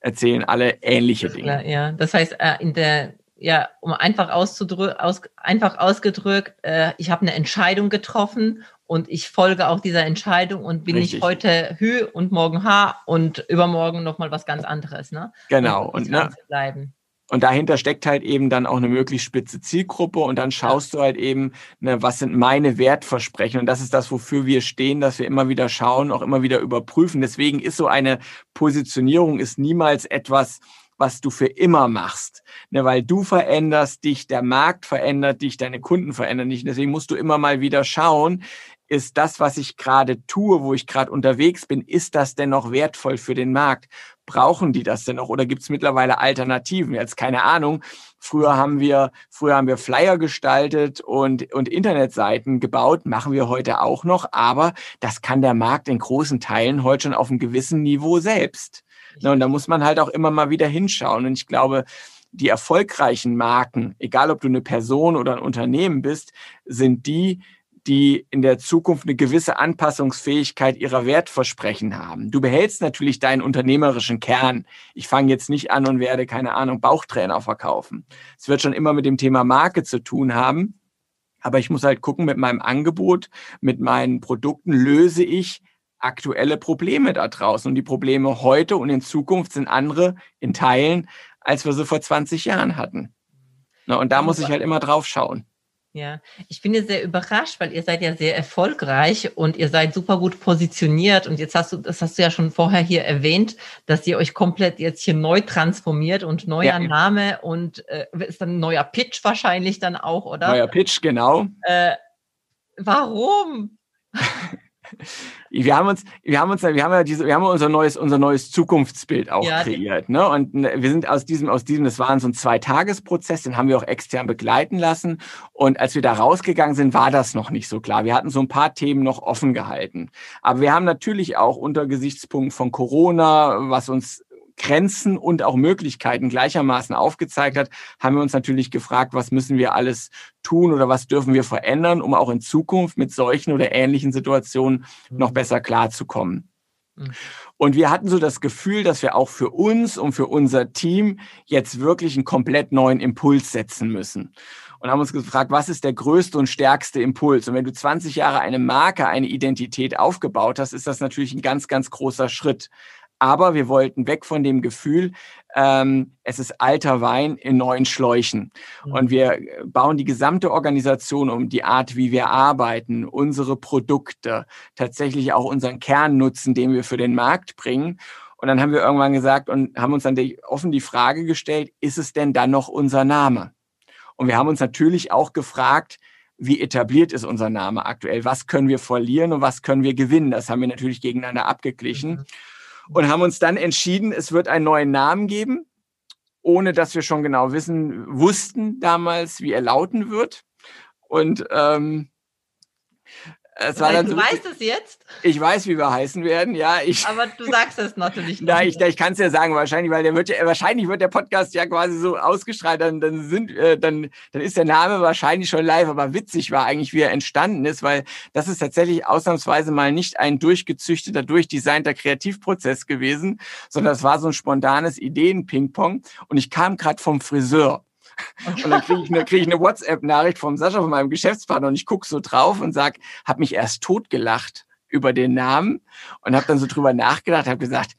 erzählen alle ähnliche Dinge. Ja, das heißt, äh, in der ja, um einfach auszudrücken, aus, einfach ausgedrückt, äh, ich habe eine Entscheidung getroffen und ich folge auch dieser Entscheidung und bin Richtig. nicht heute Hü und morgen H und übermorgen nochmal was ganz anderes. Ne? Genau. Und, und ne, bleiben. Und dahinter steckt halt eben dann auch eine möglichst spitze Zielgruppe und dann schaust du halt eben, ne, was sind meine Wertversprechen und das ist das, wofür wir stehen, dass wir immer wieder schauen, auch immer wieder überprüfen. Deswegen ist so eine Positionierung ist niemals etwas, was du für immer machst, ne, weil du veränderst dich, der Markt verändert dich, deine Kunden verändern dich. Deswegen musst du immer mal wieder schauen, ist das, was ich gerade tue, wo ich gerade unterwegs bin, ist das denn noch wertvoll für den Markt? Brauchen die das denn noch oder gibt es mittlerweile Alternativen? Jetzt keine Ahnung. Früher haben wir, früher haben wir Flyer gestaltet und, und Internetseiten gebaut, machen wir heute auch noch, aber das kann der Markt in großen Teilen heute schon auf einem gewissen Niveau selbst. Ja, und da muss man halt auch immer mal wieder hinschauen. Und ich glaube, die erfolgreichen Marken, egal ob du eine Person oder ein Unternehmen bist, sind die, die in der Zukunft eine gewisse Anpassungsfähigkeit ihrer Wertversprechen haben. Du behältst natürlich deinen unternehmerischen Kern. Ich fange jetzt nicht an und werde, keine Ahnung, Bauchtrainer verkaufen. Es wird schon immer mit dem Thema Marke zu tun haben. Aber ich muss halt gucken, mit meinem Angebot, mit meinen Produkten löse ich aktuelle Probleme da draußen. Und die Probleme heute und in Zukunft sind andere in Teilen, als wir sie vor 20 Jahren hatten. Na, und da muss ich halt immer drauf schauen. Ja, ich bin ja sehr überrascht, weil ihr seid ja sehr erfolgreich und ihr seid super gut positioniert. Und jetzt hast du, das hast du ja schon vorher hier erwähnt, dass ihr euch komplett jetzt hier neu transformiert und neuer ja. Name und äh, ist dann ein neuer Pitch wahrscheinlich dann auch, oder? Neuer Pitch, genau. Äh, warum? wir haben uns, wir haben uns, wir haben ja diese, wir haben unser neues, unser neues Zukunftsbild auch ja, kreiert, ne? Und ne, wir sind aus diesem, aus diesem, das war so ein Zweitagesprozess, den haben wir auch extern begleiten lassen. Und als wir da rausgegangen sind, war das noch nicht so klar. Wir hatten so ein paar Themen noch offen gehalten. Aber wir haben natürlich auch unter Gesichtspunkt von Corona, was uns Grenzen und auch Möglichkeiten gleichermaßen aufgezeigt hat, haben wir uns natürlich gefragt, was müssen wir alles tun oder was dürfen wir verändern, um auch in Zukunft mit solchen oder ähnlichen Situationen noch besser klarzukommen. Mhm. Und wir hatten so das Gefühl, dass wir auch für uns und für unser Team jetzt wirklich einen komplett neuen Impuls setzen müssen. Und haben uns gefragt, was ist der größte und stärkste Impuls? Und wenn du 20 Jahre eine Marke, eine Identität aufgebaut hast, ist das natürlich ein ganz, ganz großer Schritt. Aber wir wollten weg von dem Gefühl, ähm, es ist alter Wein in neuen Schläuchen. Mhm. Und wir bauen die gesamte Organisation um die Art, wie wir arbeiten, unsere Produkte, tatsächlich auch unseren Kernnutzen, den wir für den Markt bringen. Und dann haben wir irgendwann gesagt und haben uns dann offen die Frage gestellt, ist es denn dann noch unser Name? Und wir haben uns natürlich auch gefragt, wie etabliert ist unser Name aktuell? Was können wir verlieren und was können wir gewinnen? Das haben wir natürlich gegeneinander abgeglichen mhm. Und haben uns dann entschieden, es wird einen neuen Namen geben, ohne dass wir schon genau wissen, wussten damals, wie er lauten wird. Und ähm, es war dann du so, weißt es jetzt? Ich weiß, wie wir heißen werden, ja. Ich, Aber du sagst es natürlich nicht. Nein, ich, ich kann es ja sagen, wahrscheinlich, weil der wird ja, wahrscheinlich wird der Podcast ja quasi so ausgestrahlt, dann, dann sind, äh, dann, dann ist der Name wahrscheinlich schon live. Aber witzig war eigentlich, wie er entstanden ist, weil das ist tatsächlich ausnahmsweise mal nicht ein durchgezüchteter, durchdesignter Kreativprozess gewesen, sondern es war so ein spontanes Ideen-Ping-Pong. Und ich kam gerade vom Friseur. Und dann kriege ich eine, krieg eine WhatsApp-Nachricht vom Sascha, von meinem Geschäftspartner, und ich gucke so drauf und sag, habe mich erst totgelacht über den Namen und habe dann so drüber nachgedacht, habe gesagt,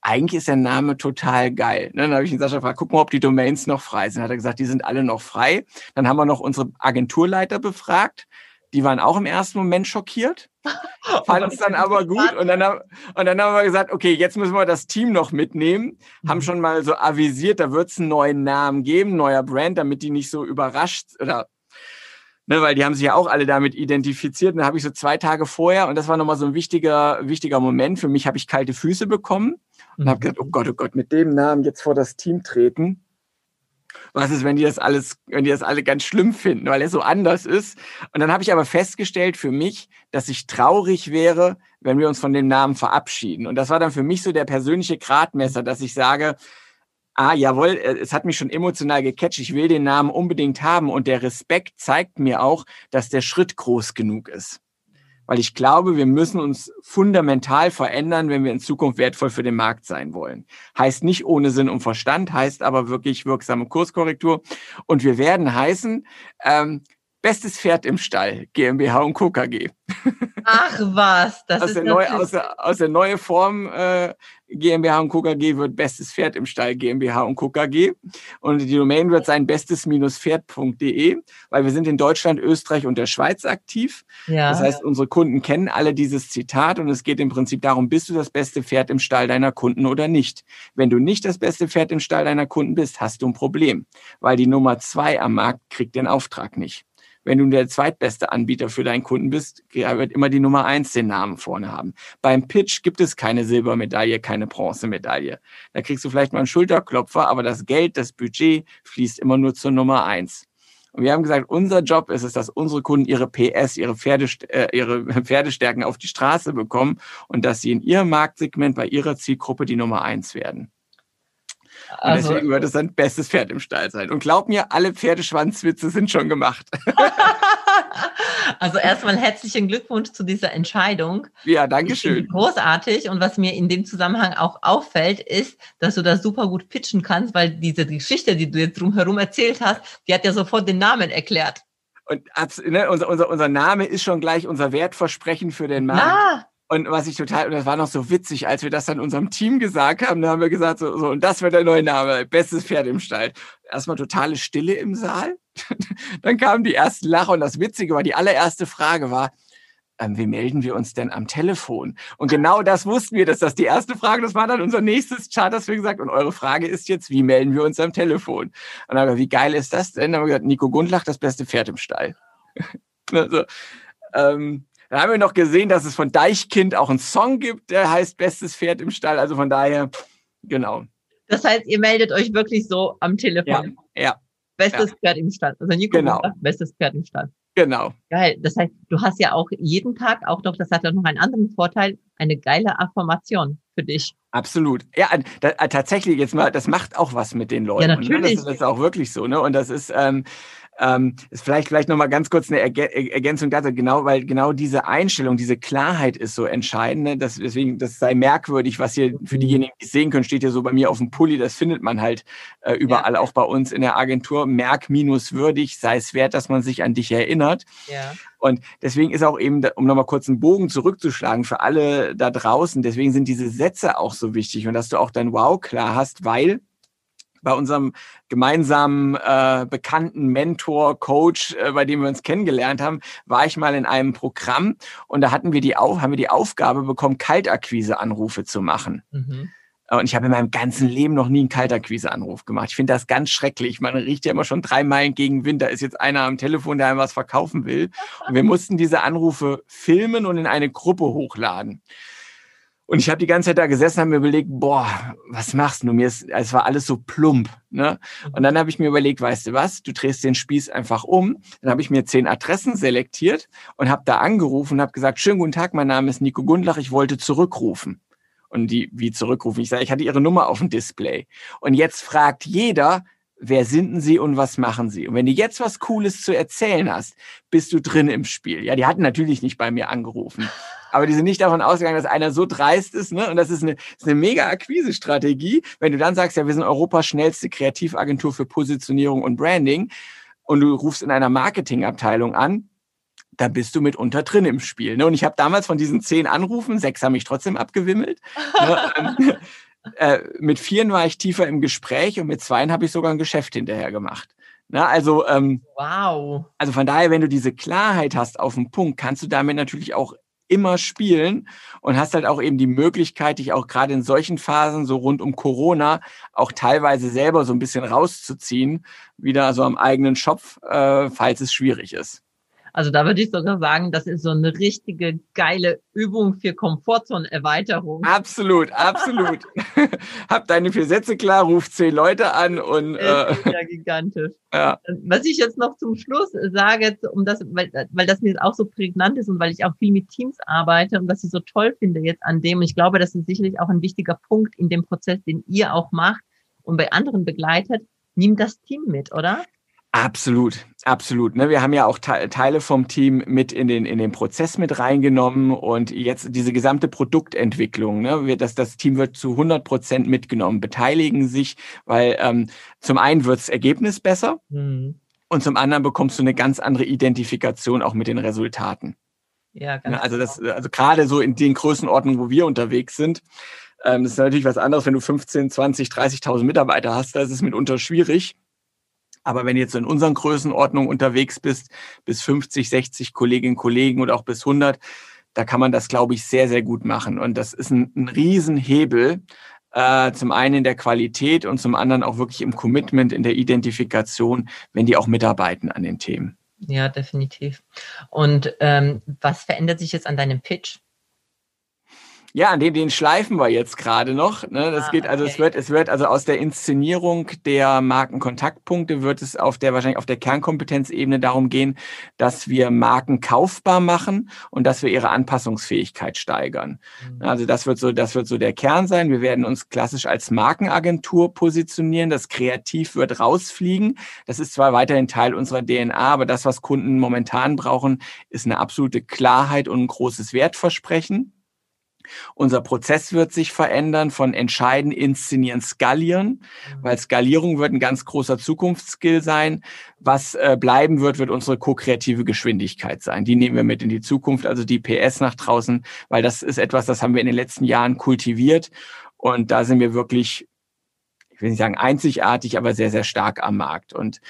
eigentlich ist der Name total geil. Ne, dann habe ich den Sascha gefragt, guck mal, ob die Domains noch frei sind. Hat er gesagt, die sind alle noch frei. Dann haben wir noch unsere Agenturleiter befragt. Die waren auch im ersten Moment schockiert, fanden es dann aber gut und dann, haben, und dann haben wir gesagt, okay, jetzt müssen wir das Team noch mitnehmen, mhm. haben schon mal so avisiert, da wird es einen neuen Namen geben, neuer Brand, damit die nicht so überrascht oder Ne, weil die haben sich ja auch alle damit identifiziert. Und da habe ich so zwei Tage vorher, und das war nochmal so ein wichtiger, wichtiger Moment, für mich habe ich kalte Füße bekommen und mhm. habe gedacht, oh Gott, oh Gott, mit dem Namen jetzt vor das Team treten was ist, wenn die das alles, wenn die das alle ganz schlimm finden, weil er so anders ist. Und dann habe ich aber festgestellt für mich, dass ich traurig wäre, wenn wir uns von dem Namen verabschieden. Und das war dann für mich so der persönliche Gradmesser, dass ich sage, ah, jawohl, äh, es hat mich schon emotional gecatcht, ich will den Namen unbedingt haben und der Respekt zeigt mir auch, dass der Schritt groß genug ist weil ich glaube, wir müssen uns fundamental verändern, wenn wir in Zukunft wertvoll für den Markt sein wollen. Heißt nicht ohne Sinn und Verstand, heißt aber wirklich wirksame Kurskorrektur. Und wir werden heißen, ähm, Bestes Pferd im Stall, GmbH und Co. KG. Ach was, das aus ist der neue, aus, der, aus der neue Form äh, GmbH und Co. KG wird Bestes Pferd im Stall GmbH und Co. KG. Und die Domain wird sein bestes-pferd.de, weil wir sind in Deutschland, Österreich und der Schweiz aktiv. Ja. Das heißt, unsere Kunden kennen alle dieses Zitat und es geht im Prinzip darum, bist du das beste Pferd im Stall deiner Kunden oder nicht? Wenn du nicht das beste Pferd im Stall deiner Kunden bist, hast du ein Problem, weil die Nummer zwei am Markt kriegt den Auftrag nicht wenn du der zweitbeste Anbieter für deinen Kunden bist, wird immer die Nummer eins den Namen vorne haben. Beim Pitch gibt es keine Silbermedaille, keine Bronzemedaille. Da kriegst du vielleicht mal einen Schulterklopfer, aber das Geld, das Budget fließt immer nur zur Nummer eins. Und wir haben gesagt, unser Job ist es, dass unsere Kunden ihre PS, ihre, Pferde, äh, ihre Pferdestärken auf die Straße bekommen und dass sie in ihrem Marktsegment bei ihrer Zielgruppe die Nummer eins werden. Und also, deswegen wird es sein bestes Pferd im Stall sein. Und glaub mir, alle Pferdeschwanzwitze sind schon gemacht. also erstmal herzlichen Glückwunsch zu dieser Entscheidung. Ja, danke schön. Großartig. Und was mir in dem Zusammenhang auch auffällt, ist, dass du das super gut pitchen kannst, weil diese Geschichte, die du jetzt drumherum erzählt hast, die hat ja sofort den Namen erklärt. Und ne, unser, unser, unser Name ist schon gleich unser Wertversprechen für den Markt. Ja. Und was ich total, und das war noch so witzig, als wir das dann unserem Team gesagt haben, da haben wir gesagt, so, so und das wird der neue Name, bestes Pferd im Stall. Erstmal totale Stille im Saal. dann kamen die ersten Lacher und das Witzige war, die allererste Frage war, ähm, wie melden wir uns denn am Telefon? Und genau das wussten wir, dass das die erste Frage, das war dann unser nächstes Chart, das wir gesagt, und eure Frage ist jetzt, wie melden wir uns am Telefon? Und dann haben wir, wie geil ist das denn? Dann haben wir gesagt, Nico Gundlach, das beste Pferd im Stall. also, ähm, dann haben wir noch gesehen, dass es von Deichkind auch einen Song gibt, der heißt Bestes Pferd im Stall. Also von daher, genau. Das heißt, ihr meldet euch wirklich so am Telefon. Ja. ja. Bestes ja. Pferd im Stall. Also Nico genau. sagt, bestes Pferd im Stall. Genau. Geil. Das heißt, du hast ja auch jeden Tag, auch doch, das hat ja noch einen anderen Vorteil, eine geile Affirmation für dich. Absolut. Ja, da, tatsächlich jetzt mal, das macht auch was mit den Leuten. Ja, natürlich. Das, das ist auch wirklich so, ne? Und das ist, ähm, ähm, ist vielleicht vielleicht noch mal ganz kurz eine Ergä Ergänzung dazu, genau, weil genau diese Einstellung, diese Klarheit ist so entscheidend. Ne? Das, deswegen, das sei merkwürdig, was hier für mhm. diejenigen, die es sehen können, steht hier so bei mir auf dem Pulli. Das findet man halt äh, überall, ja. auch bei uns in der Agentur. Merk minus würdig, sei es wert, dass man sich an dich erinnert. Ja. Und deswegen ist auch eben, um nochmal kurz einen Bogen zurückzuschlagen für alle da draußen, deswegen sind diese Sätze auch so wichtig und dass du auch dein Wow klar hast, weil bei unserem gemeinsamen äh, bekannten Mentor, Coach, äh, bei dem wir uns kennengelernt haben, war ich mal in einem Programm und da hatten wir die Auf haben wir die Aufgabe bekommen, Kaltakquise-Anrufe zu machen. Mhm. Und ich habe in meinem ganzen Leben noch nie einen Kalterquise-Anruf gemacht. Ich finde das ganz schrecklich. Man riecht ja immer schon drei Meilen gegen Wind. Da ist jetzt einer am Telefon, der einem was verkaufen will. Und wir mussten diese Anrufe filmen und in eine Gruppe hochladen. Und ich habe die ganze Zeit da gesessen und mir überlegt, boah, was machst du? Mir ist, es war alles so plump. Ne? Und dann habe ich mir überlegt, weißt du was, du drehst den Spieß einfach um. Dann habe ich mir zehn Adressen selektiert und habe da angerufen und habe gesagt, schönen guten Tag, mein Name ist Nico Gundlach, ich wollte zurückrufen. Und die, wie zurückrufen? Ich sage, ich hatte ihre Nummer auf dem Display. Und jetzt fragt jeder, wer sind Sie und was machen Sie? Und wenn du jetzt was Cooles zu erzählen hast, bist du drin im Spiel. Ja, die hatten natürlich nicht bei mir angerufen, aber die sind nicht davon ausgegangen, dass einer so dreist ist. Ne? Und das ist eine, ist eine mega Akquise-Strategie. Wenn du dann sagst, ja, wir sind Europas schnellste Kreativagentur für Positionierung und Branding und du rufst in einer Marketingabteilung an, da bist du mitunter drin im Spiel. Ne? Und ich habe damals von diesen zehn Anrufen, sechs haben mich trotzdem abgewimmelt. ne? Ähm, äh, mit vieren war ich tiefer im Gespräch und mit zweien habe ich sogar ein Geschäft hinterher gemacht. Na, also, ähm, wow. Also von daher, wenn du diese Klarheit hast auf den Punkt, kannst du damit natürlich auch immer spielen und hast halt auch eben die Möglichkeit, dich auch gerade in solchen Phasen, so rund um Corona, auch teilweise selber so ein bisschen rauszuziehen, wieder so am eigenen Schopf, äh, falls es schwierig ist. Also da würde ich sogar sagen, das ist so eine richtige geile Übung für Komfortzonenerweiterung. Absolut, absolut. Hab deine vier Sätze klar, ruf zehn Leute an und äh, ja gigantisch. Ja. Was ich jetzt noch zum Schluss sage, um das, weil, weil das mir auch so prägnant ist und weil ich auch viel mit Teams arbeite und was ich so toll finde jetzt an dem, und ich glaube, das ist sicherlich auch ein wichtiger Punkt in dem Prozess, den ihr auch macht und bei anderen begleitet, nimm das Team mit, oder? Absolut, absolut. Ne, wir haben ja auch Teile vom Team mit in den, in den Prozess mit reingenommen und jetzt diese gesamte Produktentwicklung, ne, das, das Team wird zu 100 Prozent mitgenommen, beteiligen sich, weil ähm, zum einen wird das Ergebnis besser mhm. und zum anderen bekommst du eine ganz andere Identifikation auch mit den Resultaten. Ja, ne, ganz also das, also gerade so in den Größenordnungen, wo wir unterwegs sind, ähm, das ist natürlich was anderes, wenn du 15, 20, 30.000 Mitarbeiter hast, da ist es mitunter schwierig. Aber wenn du jetzt in unseren Größenordnungen unterwegs bist, bis 50, 60 Kolleginnen und Kollegen oder auch bis 100, da kann man das, glaube ich, sehr, sehr gut machen. Und das ist ein, ein Riesenhebel, äh, zum einen in der Qualität und zum anderen auch wirklich im Commitment, in der Identifikation, wenn die auch mitarbeiten an den Themen. Ja, definitiv. Und ähm, was verändert sich jetzt an deinem Pitch? Ja, den, den schleifen wir jetzt gerade noch. Ne? Das ah, geht, also okay. es wird, es wird also aus der Inszenierung der Markenkontaktpunkte wird es auf der wahrscheinlich auf der Kernkompetenzebene darum gehen, dass wir Marken kaufbar machen und dass wir ihre Anpassungsfähigkeit steigern. Mhm. Also das wird so, das wird so der Kern sein. Wir werden uns klassisch als Markenagentur positionieren. Das Kreativ wird rausfliegen. Das ist zwar weiterhin Teil unserer DNA, aber das, was Kunden momentan brauchen, ist eine absolute Klarheit und ein großes Wertversprechen. Unser Prozess wird sich verändern von entscheiden, inszenieren, skalieren, mhm. weil Skalierung wird ein ganz großer Zukunftsskill sein. Was äh, bleiben wird, wird unsere ko-kreative Geschwindigkeit sein. Die nehmen wir mit in die Zukunft, also die PS nach draußen, weil das ist etwas, das haben wir in den letzten Jahren kultiviert. Und da sind wir wirklich ich will nicht sagen einzigartig, aber sehr, sehr stark am Markt. Und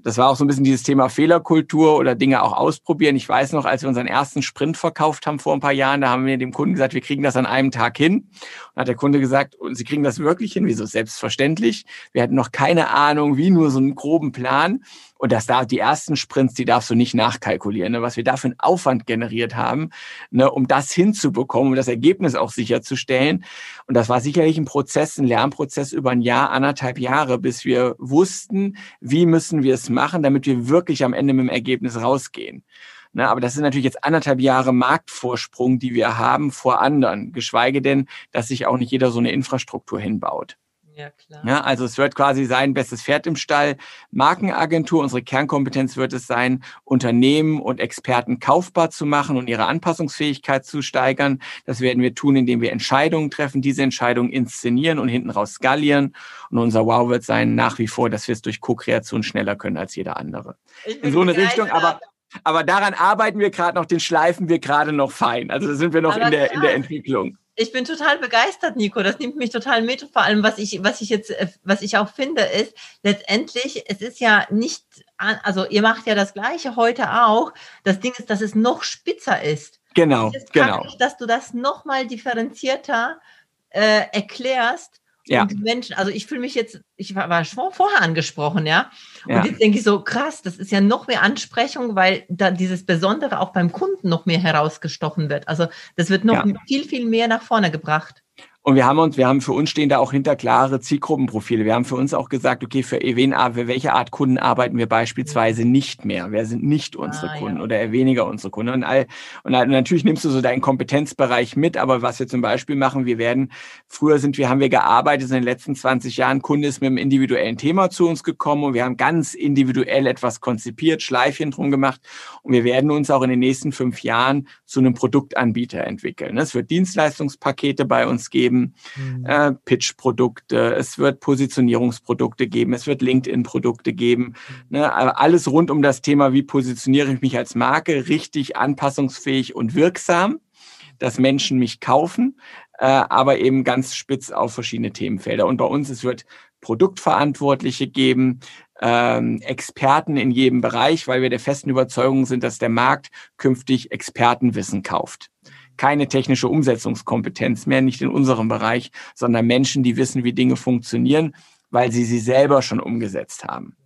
das war auch so ein bisschen dieses Thema Fehlerkultur oder Dinge auch ausprobieren. Ich weiß noch, als wir unseren ersten Sprint verkauft haben vor ein paar Jahren, da haben wir dem Kunden gesagt, wir kriegen das an einem Tag hin. Und hat der Kunde gesagt, und Sie kriegen das wirklich hin? Wieso? Selbstverständlich. Wir hatten noch keine Ahnung, wie nur so einen groben Plan. Und das da die ersten Sprints, die darfst du nicht nachkalkulieren, ne? was wir da für einen Aufwand generiert haben, ne? um das hinzubekommen, um das Ergebnis auch sicherzustellen. Und das war sicherlich ein Prozess, ein Lernprozess über ein Jahr, anderthalb Jahre, bis wir wussten, wie müssen wir es machen, damit wir wirklich am Ende mit dem Ergebnis rausgehen. Ne, aber das sind natürlich jetzt anderthalb Jahre Marktvorsprung, die wir haben vor anderen, geschweige denn, dass sich auch nicht jeder so eine Infrastruktur hinbaut. Ja, klar. Ja, also es wird quasi sein bestes Pferd im Stall. Markenagentur, unsere Kernkompetenz wird es sein, Unternehmen und Experten kaufbar zu machen und ihre Anpassungsfähigkeit zu steigern. Das werden wir tun, indem wir Entscheidungen treffen, diese Entscheidungen inszenieren und hinten raus skalieren. Und unser Wow wird sein nach wie vor, dass wir es durch Co-Kreation schneller können als jeder andere. In so eine Richtung, aber aber daran arbeiten wir gerade noch, den schleifen wir gerade noch fein. Also da sind wir noch in der, in der Entwicklung ich bin total begeistert, Nico. Das nimmt mich total mit. Vor allem, was ich, was ich jetzt, äh, was ich auch finde, ist letztendlich, es ist ja nicht, also ihr macht ja das Gleiche heute auch. Das Ding ist, dass es noch spitzer ist. Genau, genau. Ich, dass du das noch mal differenzierter äh, erklärst Ja. Und Menschen, also ich fühle mich jetzt, ich war, war schon vorher angesprochen, ja. Und ja. jetzt denke ich so, krass, das ist ja noch mehr Ansprechung, weil da dieses Besondere auch beim Kunden noch mehr herausgestochen wird. Also das wird noch ja. viel, viel mehr nach vorne gebracht. Und wir haben uns, wir haben für uns stehen da auch hinter klare Zielgruppenprofile. Wir haben für uns auch gesagt, okay, für wen, für welche Art Kunden arbeiten wir beispielsweise nicht mehr? Wer sind nicht unsere ah, Kunden ja. oder eher weniger unsere Kunden? Und, all, und natürlich nimmst du so deinen Kompetenzbereich mit, aber was wir zum Beispiel machen, wir werden, früher sind wir, haben wir gearbeitet in den letzten 20 Jahren, Kunde ist mit einem individuellen Thema zu uns gekommen und wir haben ganz individuell etwas konzipiert, Schleifchen drum gemacht und wir werden uns auch in den nächsten fünf Jahren zu einem Produktanbieter entwickeln. Es wird Dienstleistungspakete bei uns geben, geben, mhm. äh, Pitch-Produkte, es wird Positionierungsprodukte geben, es wird LinkedIn-Produkte geben. Mhm. Ne? Alles rund um das Thema, wie positioniere ich mich als Marke, richtig anpassungsfähig und wirksam, dass Menschen mich kaufen, äh, aber eben ganz spitz auf verschiedene Themenfelder. Und bei uns, es wird Produktverantwortliche geben, ähm, Experten in jedem Bereich, weil wir der festen Überzeugung sind, dass der Markt künftig Expertenwissen kauft keine technische Umsetzungskompetenz mehr, nicht in unserem Bereich, sondern Menschen, die wissen, wie Dinge funktionieren, weil sie sie selber schon umgesetzt haben.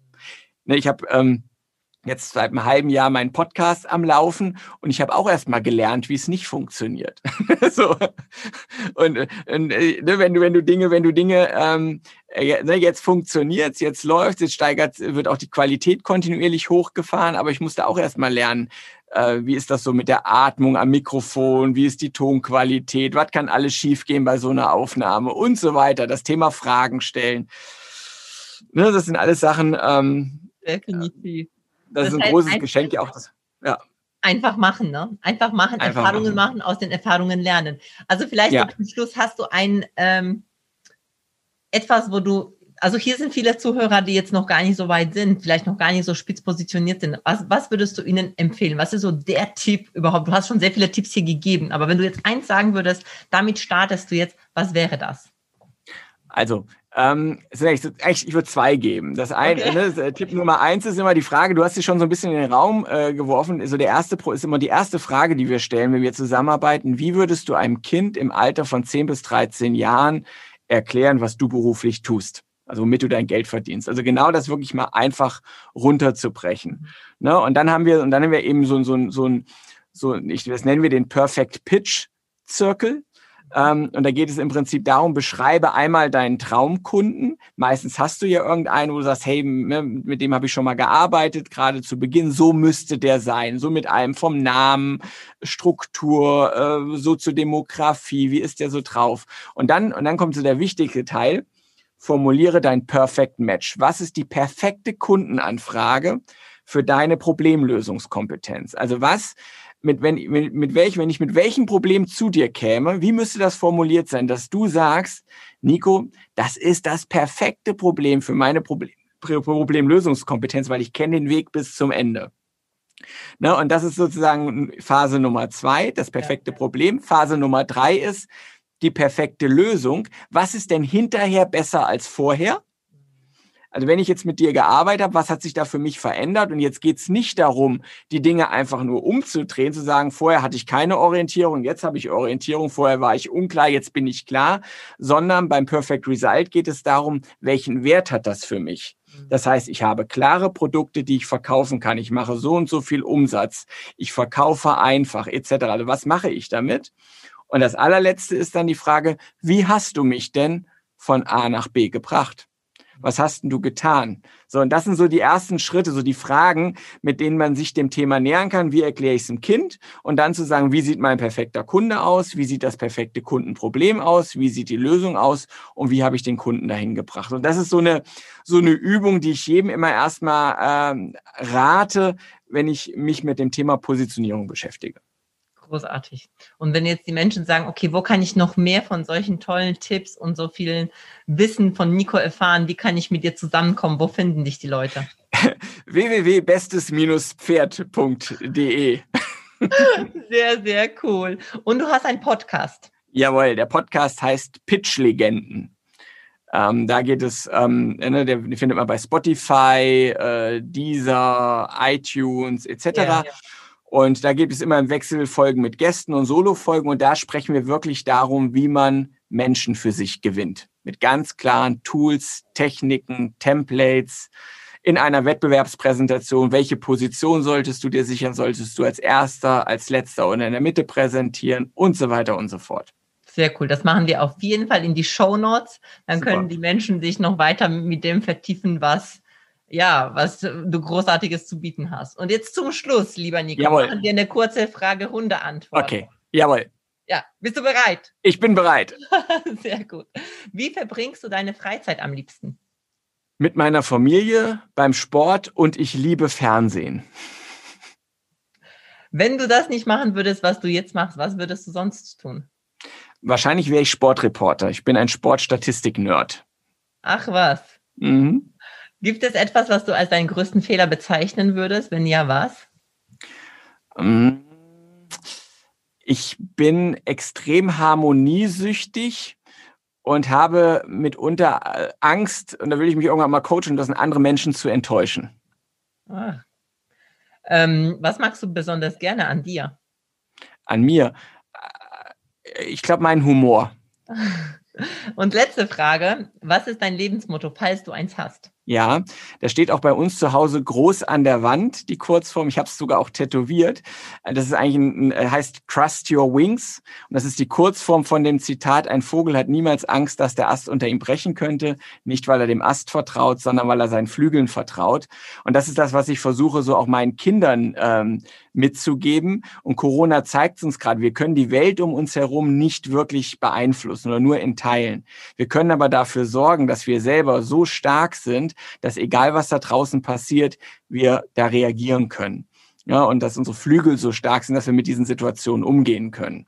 Ne, ich habe ähm, jetzt seit einem halben Jahr meinen Podcast am Laufen und ich habe auch erst mal gelernt, wie es nicht funktioniert. so. Und, und ne, wenn du wenn du Dinge wenn du Dinge ähm, äh, ne, jetzt funktioniert's, jetzt läuft, jetzt steigert wird auch die Qualität kontinuierlich hochgefahren, aber ich musste auch erst mal lernen, äh, wie ist das so mit der Atmung am Mikrofon, wie ist die Tonqualität, was kann alles schiefgehen bei so einer Aufnahme und so weiter. Das Thema Fragen stellen. Ne, das sind alles Sachen. Ähm, Definitiv. Das, das ist ein großes Geschenk, ja auch das. Ja. Einfach machen, ne? Einfach machen, Einfach Erfahrungen machen. machen. aus den Erfahrungen lernen. Also vielleicht ja. zum Schluss hast du ein ähm, etwas, wo du also hier sind viele Zuhörer, die jetzt noch gar nicht so weit sind, vielleicht noch gar nicht so spitz positioniert sind. Was, was würdest du ihnen empfehlen? Was ist so der Tipp überhaupt? Du hast schon sehr viele Tipps hier gegeben, aber wenn du jetzt eins sagen würdest, damit startest du jetzt, was wäre das? Also, ähm, ich würde zwei geben. Das eine, okay. ne, Tipp Nummer eins ist immer die Frage, du hast sie schon so ein bisschen in den Raum äh, geworfen. Also der erste ist immer die erste Frage, die wir stellen, wenn wir zusammenarbeiten. Wie würdest du einem Kind im Alter von 10 bis 13 Jahren erklären, was du beruflich tust? Also womit du dein Geld verdienst. Also genau das wirklich mal einfach runterzubrechen. Ne? Und dann haben wir, und dann haben wir eben so, so, so ein, so, ich, das nennen wir den Perfect Pitch Circle. Ähm, und da geht es im Prinzip darum, beschreibe einmal deinen Traumkunden. Meistens hast du ja irgendeinen, wo du sagst, hey, ne, mit dem habe ich schon mal gearbeitet, gerade zu Beginn. So müsste der sein. So mit allem vom Namen, Struktur, äh, Soziodemografie, wie ist der so drauf? Und dann, und dann kommt so der wichtige Teil formuliere dein Perfect Match. Was ist die perfekte Kundenanfrage für deine Problemlösungskompetenz? Also was, mit, wenn, mit, mit welch, wenn ich mit welchem Problem zu dir käme, wie müsste das formuliert sein, dass du sagst, Nico, das ist das perfekte Problem für meine Problem, Problemlösungskompetenz, weil ich kenne den Weg bis zum Ende. Ne, und das ist sozusagen Phase Nummer zwei, das perfekte Problem. Phase Nummer drei ist, die perfekte Lösung. Was ist denn hinterher besser als vorher? Also wenn ich jetzt mit dir gearbeitet habe, was hat sich da für mich verändert? Und jetzt geht's nicht darum, die Dinge einfach nur umzudrehen, zu sagen, vorher hatte ich keine Orientierung, jetzt habe ich Orientierung, vorher war ich unklar, jetzt bin ich klar, sondern beim Perfect Result geht es darum, welchen Wert hat das für mich? Das heißt, ich habe klare Produkte, die ich verkaufen kann. Ich mache so und so viel Umsatz. Ich verkaufe einfach etc. Also was mache ich damit? Und das allerletzte ist dann die Frage, wie hast du mich denn von A nach B gebracht? Was hast denn du getan? So, und das sind so die ersten Schritte, so die Fragen, mit denen man sich dem Thema nähern kann. Wie erkläre ich es dem Kind? Und dann zu sagen, wie sieht mein perfekter Kunde aus? Wie sieht das perfekte Kundenproblem aus? Wie sieht die Lösung aus? Und wie habe ich den Kunden dahin gebracht? Und das ist so eine, so eine Übung, die ich jedem immer erstmal ähm, rate, wenn ich mich mit dem Thema Positionierung beschäftige großartig. Und wenn jetzt die Menschen sagen, okay, wo kann ich noch mehr von solchen tollen Tipps und so vielen Wissen von Nico erfahren? Wie kann ich mit dir zusammenkommen? Wo finden dich die Leute? www.bestes-pferd.de Sehr, sehr cool. Und du hast einen Podcast. Jawohl, der Podcast heißt Pitch-Legenden. Ähm, da geht es, ähm, ne, der, den findet man bei Spotify, äh, Deezer, iTunes etc. Ja, ja. Und da gibt es immer im Wechsel Folgen mit Gästen und Solo-Folgen und da sprechen wir wirklich darum, wie man Menschen für sich gewinnt. Mit ganz klaren Tools, Techniken, Templates, in einer Wettbewerbspräsentation, welche Position solltest du dir sichern, solltest du als erster, als letzter oder in der Mitte präsentieren und so weiter und so fort. Sehr cool. Das machen wir auf jeden Fall in die Show Notes. Dann Super. können die Menschen sich noch weiter mit dem vertiefen, was ja, was du großartiges zu bieten hast. Und jetzt zum Schluss, lieber Nico, Jawohl. machen wir eine kurze Frage Hunde Antwort. Okay. Jawohl. Ja, bist du bereit? Ich bin bereit. Sehr gut. Wie verbringst du deine Freizeit am liebsten? Mit meiner Familie, beim Sport und ich liebe Fernsehen. Wenn du das nicht machen würdest, was du jetzt machst, was würdest du sonst tun? Wahrscheinlich wäre ich Sportreporter. Ich bin ein Sportstatistik-Nerd. Ach was. Mhm. Gibt es etwas, was du als deinen größten Fehler bezeichnen würdest? Wenn ja, was? Ähm, ich bin extrem harmoniesüchtig und habe mitunter äh, Angst, und da will ich mich irgendwann mal coachen lassen, andere Menschen zu enttäuschen. Ah. Ähm, was magst du besonders gerne an dir? An mir? Ich glaube, meinen Humor. Und letzte Frage, was ist dein Lebensmotto, falls du eins hast? Ja, da steht auch bei uns zu Hause groß an der Wand, die Kurzform. Ich habe es sogar auch tätowiert. Das ist eigentlich ein, heißt Trust Your Wings. Und das ist die Kurzform von dem Zitat, ein Vogel hat niemals Angst, dass der Ast unter ihm brechen könnte. Nicht, weil er dem Ast vertraut, sondern weil er seinen Flügeln vertraut. Und das ist das, was ich versuche, so auch meinen Kindern ähm, mitzugeben. Und Corona zeigt uns gerade, wir können die Welt um uns herum nicht wirklich beeinflussen oder nur in Teilen. Wir können aber dafür sorgen, dass wir selber so stark sind, dass egal was da draußen passiert, wir da reagieren können. Ja, und dass unsere Flügel so stark sind, dass wir mit diesen Situationen umgehen können.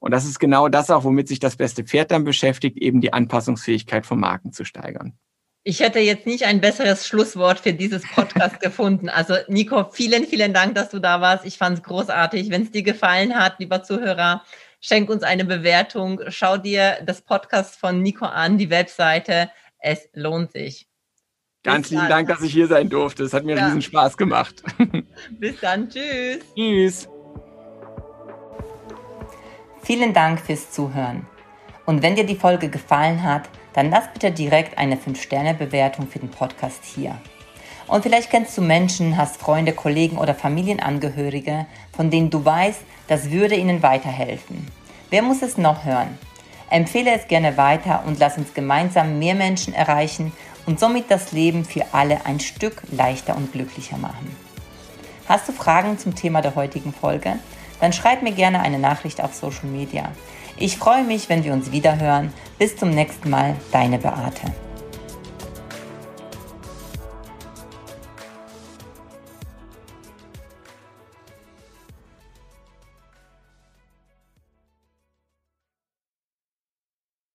Und das ist genau das auch, womit sich das beste Pferd dann beschäftigt, eben die Anpassungsfähigkeit von Marken zu steigern. Ich hätte jetzt nicht ein besseres Schlusswort für dieses Podcast gefunden. Also Nico, vielen, vielen Dank, dass du da warst. Ich fand es großartig. Wenn es dir gefallen hat, lieber Zuhörer, schenk uns eine Bewertung. Schau dir das Podcast von Nico an, die Webseite. Es lohnt sich. Ganz lieben Dank, dass ich hier sein durfte. Es hat mir ja. riesen Spaß gemacht. Bis dann. Tschüss. Tschüss. Vielen Dank fürs Zuhören. Und wenn dir die Folge gefallen hat, dann lass bitte direkt eine 5-Sterne-Bewertung für den Podcast hier. Und vielleicht kennst du Menschen, hast Freunde, Kollegen oder Familienangehörige, von denen du weißt, das würde ihnen weiterhelfen. Wer muss es noch hören? Empfehle es gerne weiter und lass uns gemeinsam mehr Menschen erreichen und somit das Leben für alle ein Stück leichter und glücklicher machen. Hast du Fragen zum Thema der heutigen Folge? Dann schreib mir gerne eine Nachricht auf Social Media. Ich freue mich, wenn wir uns wieder hören. Bis zum nächsten Mal, deine Beate.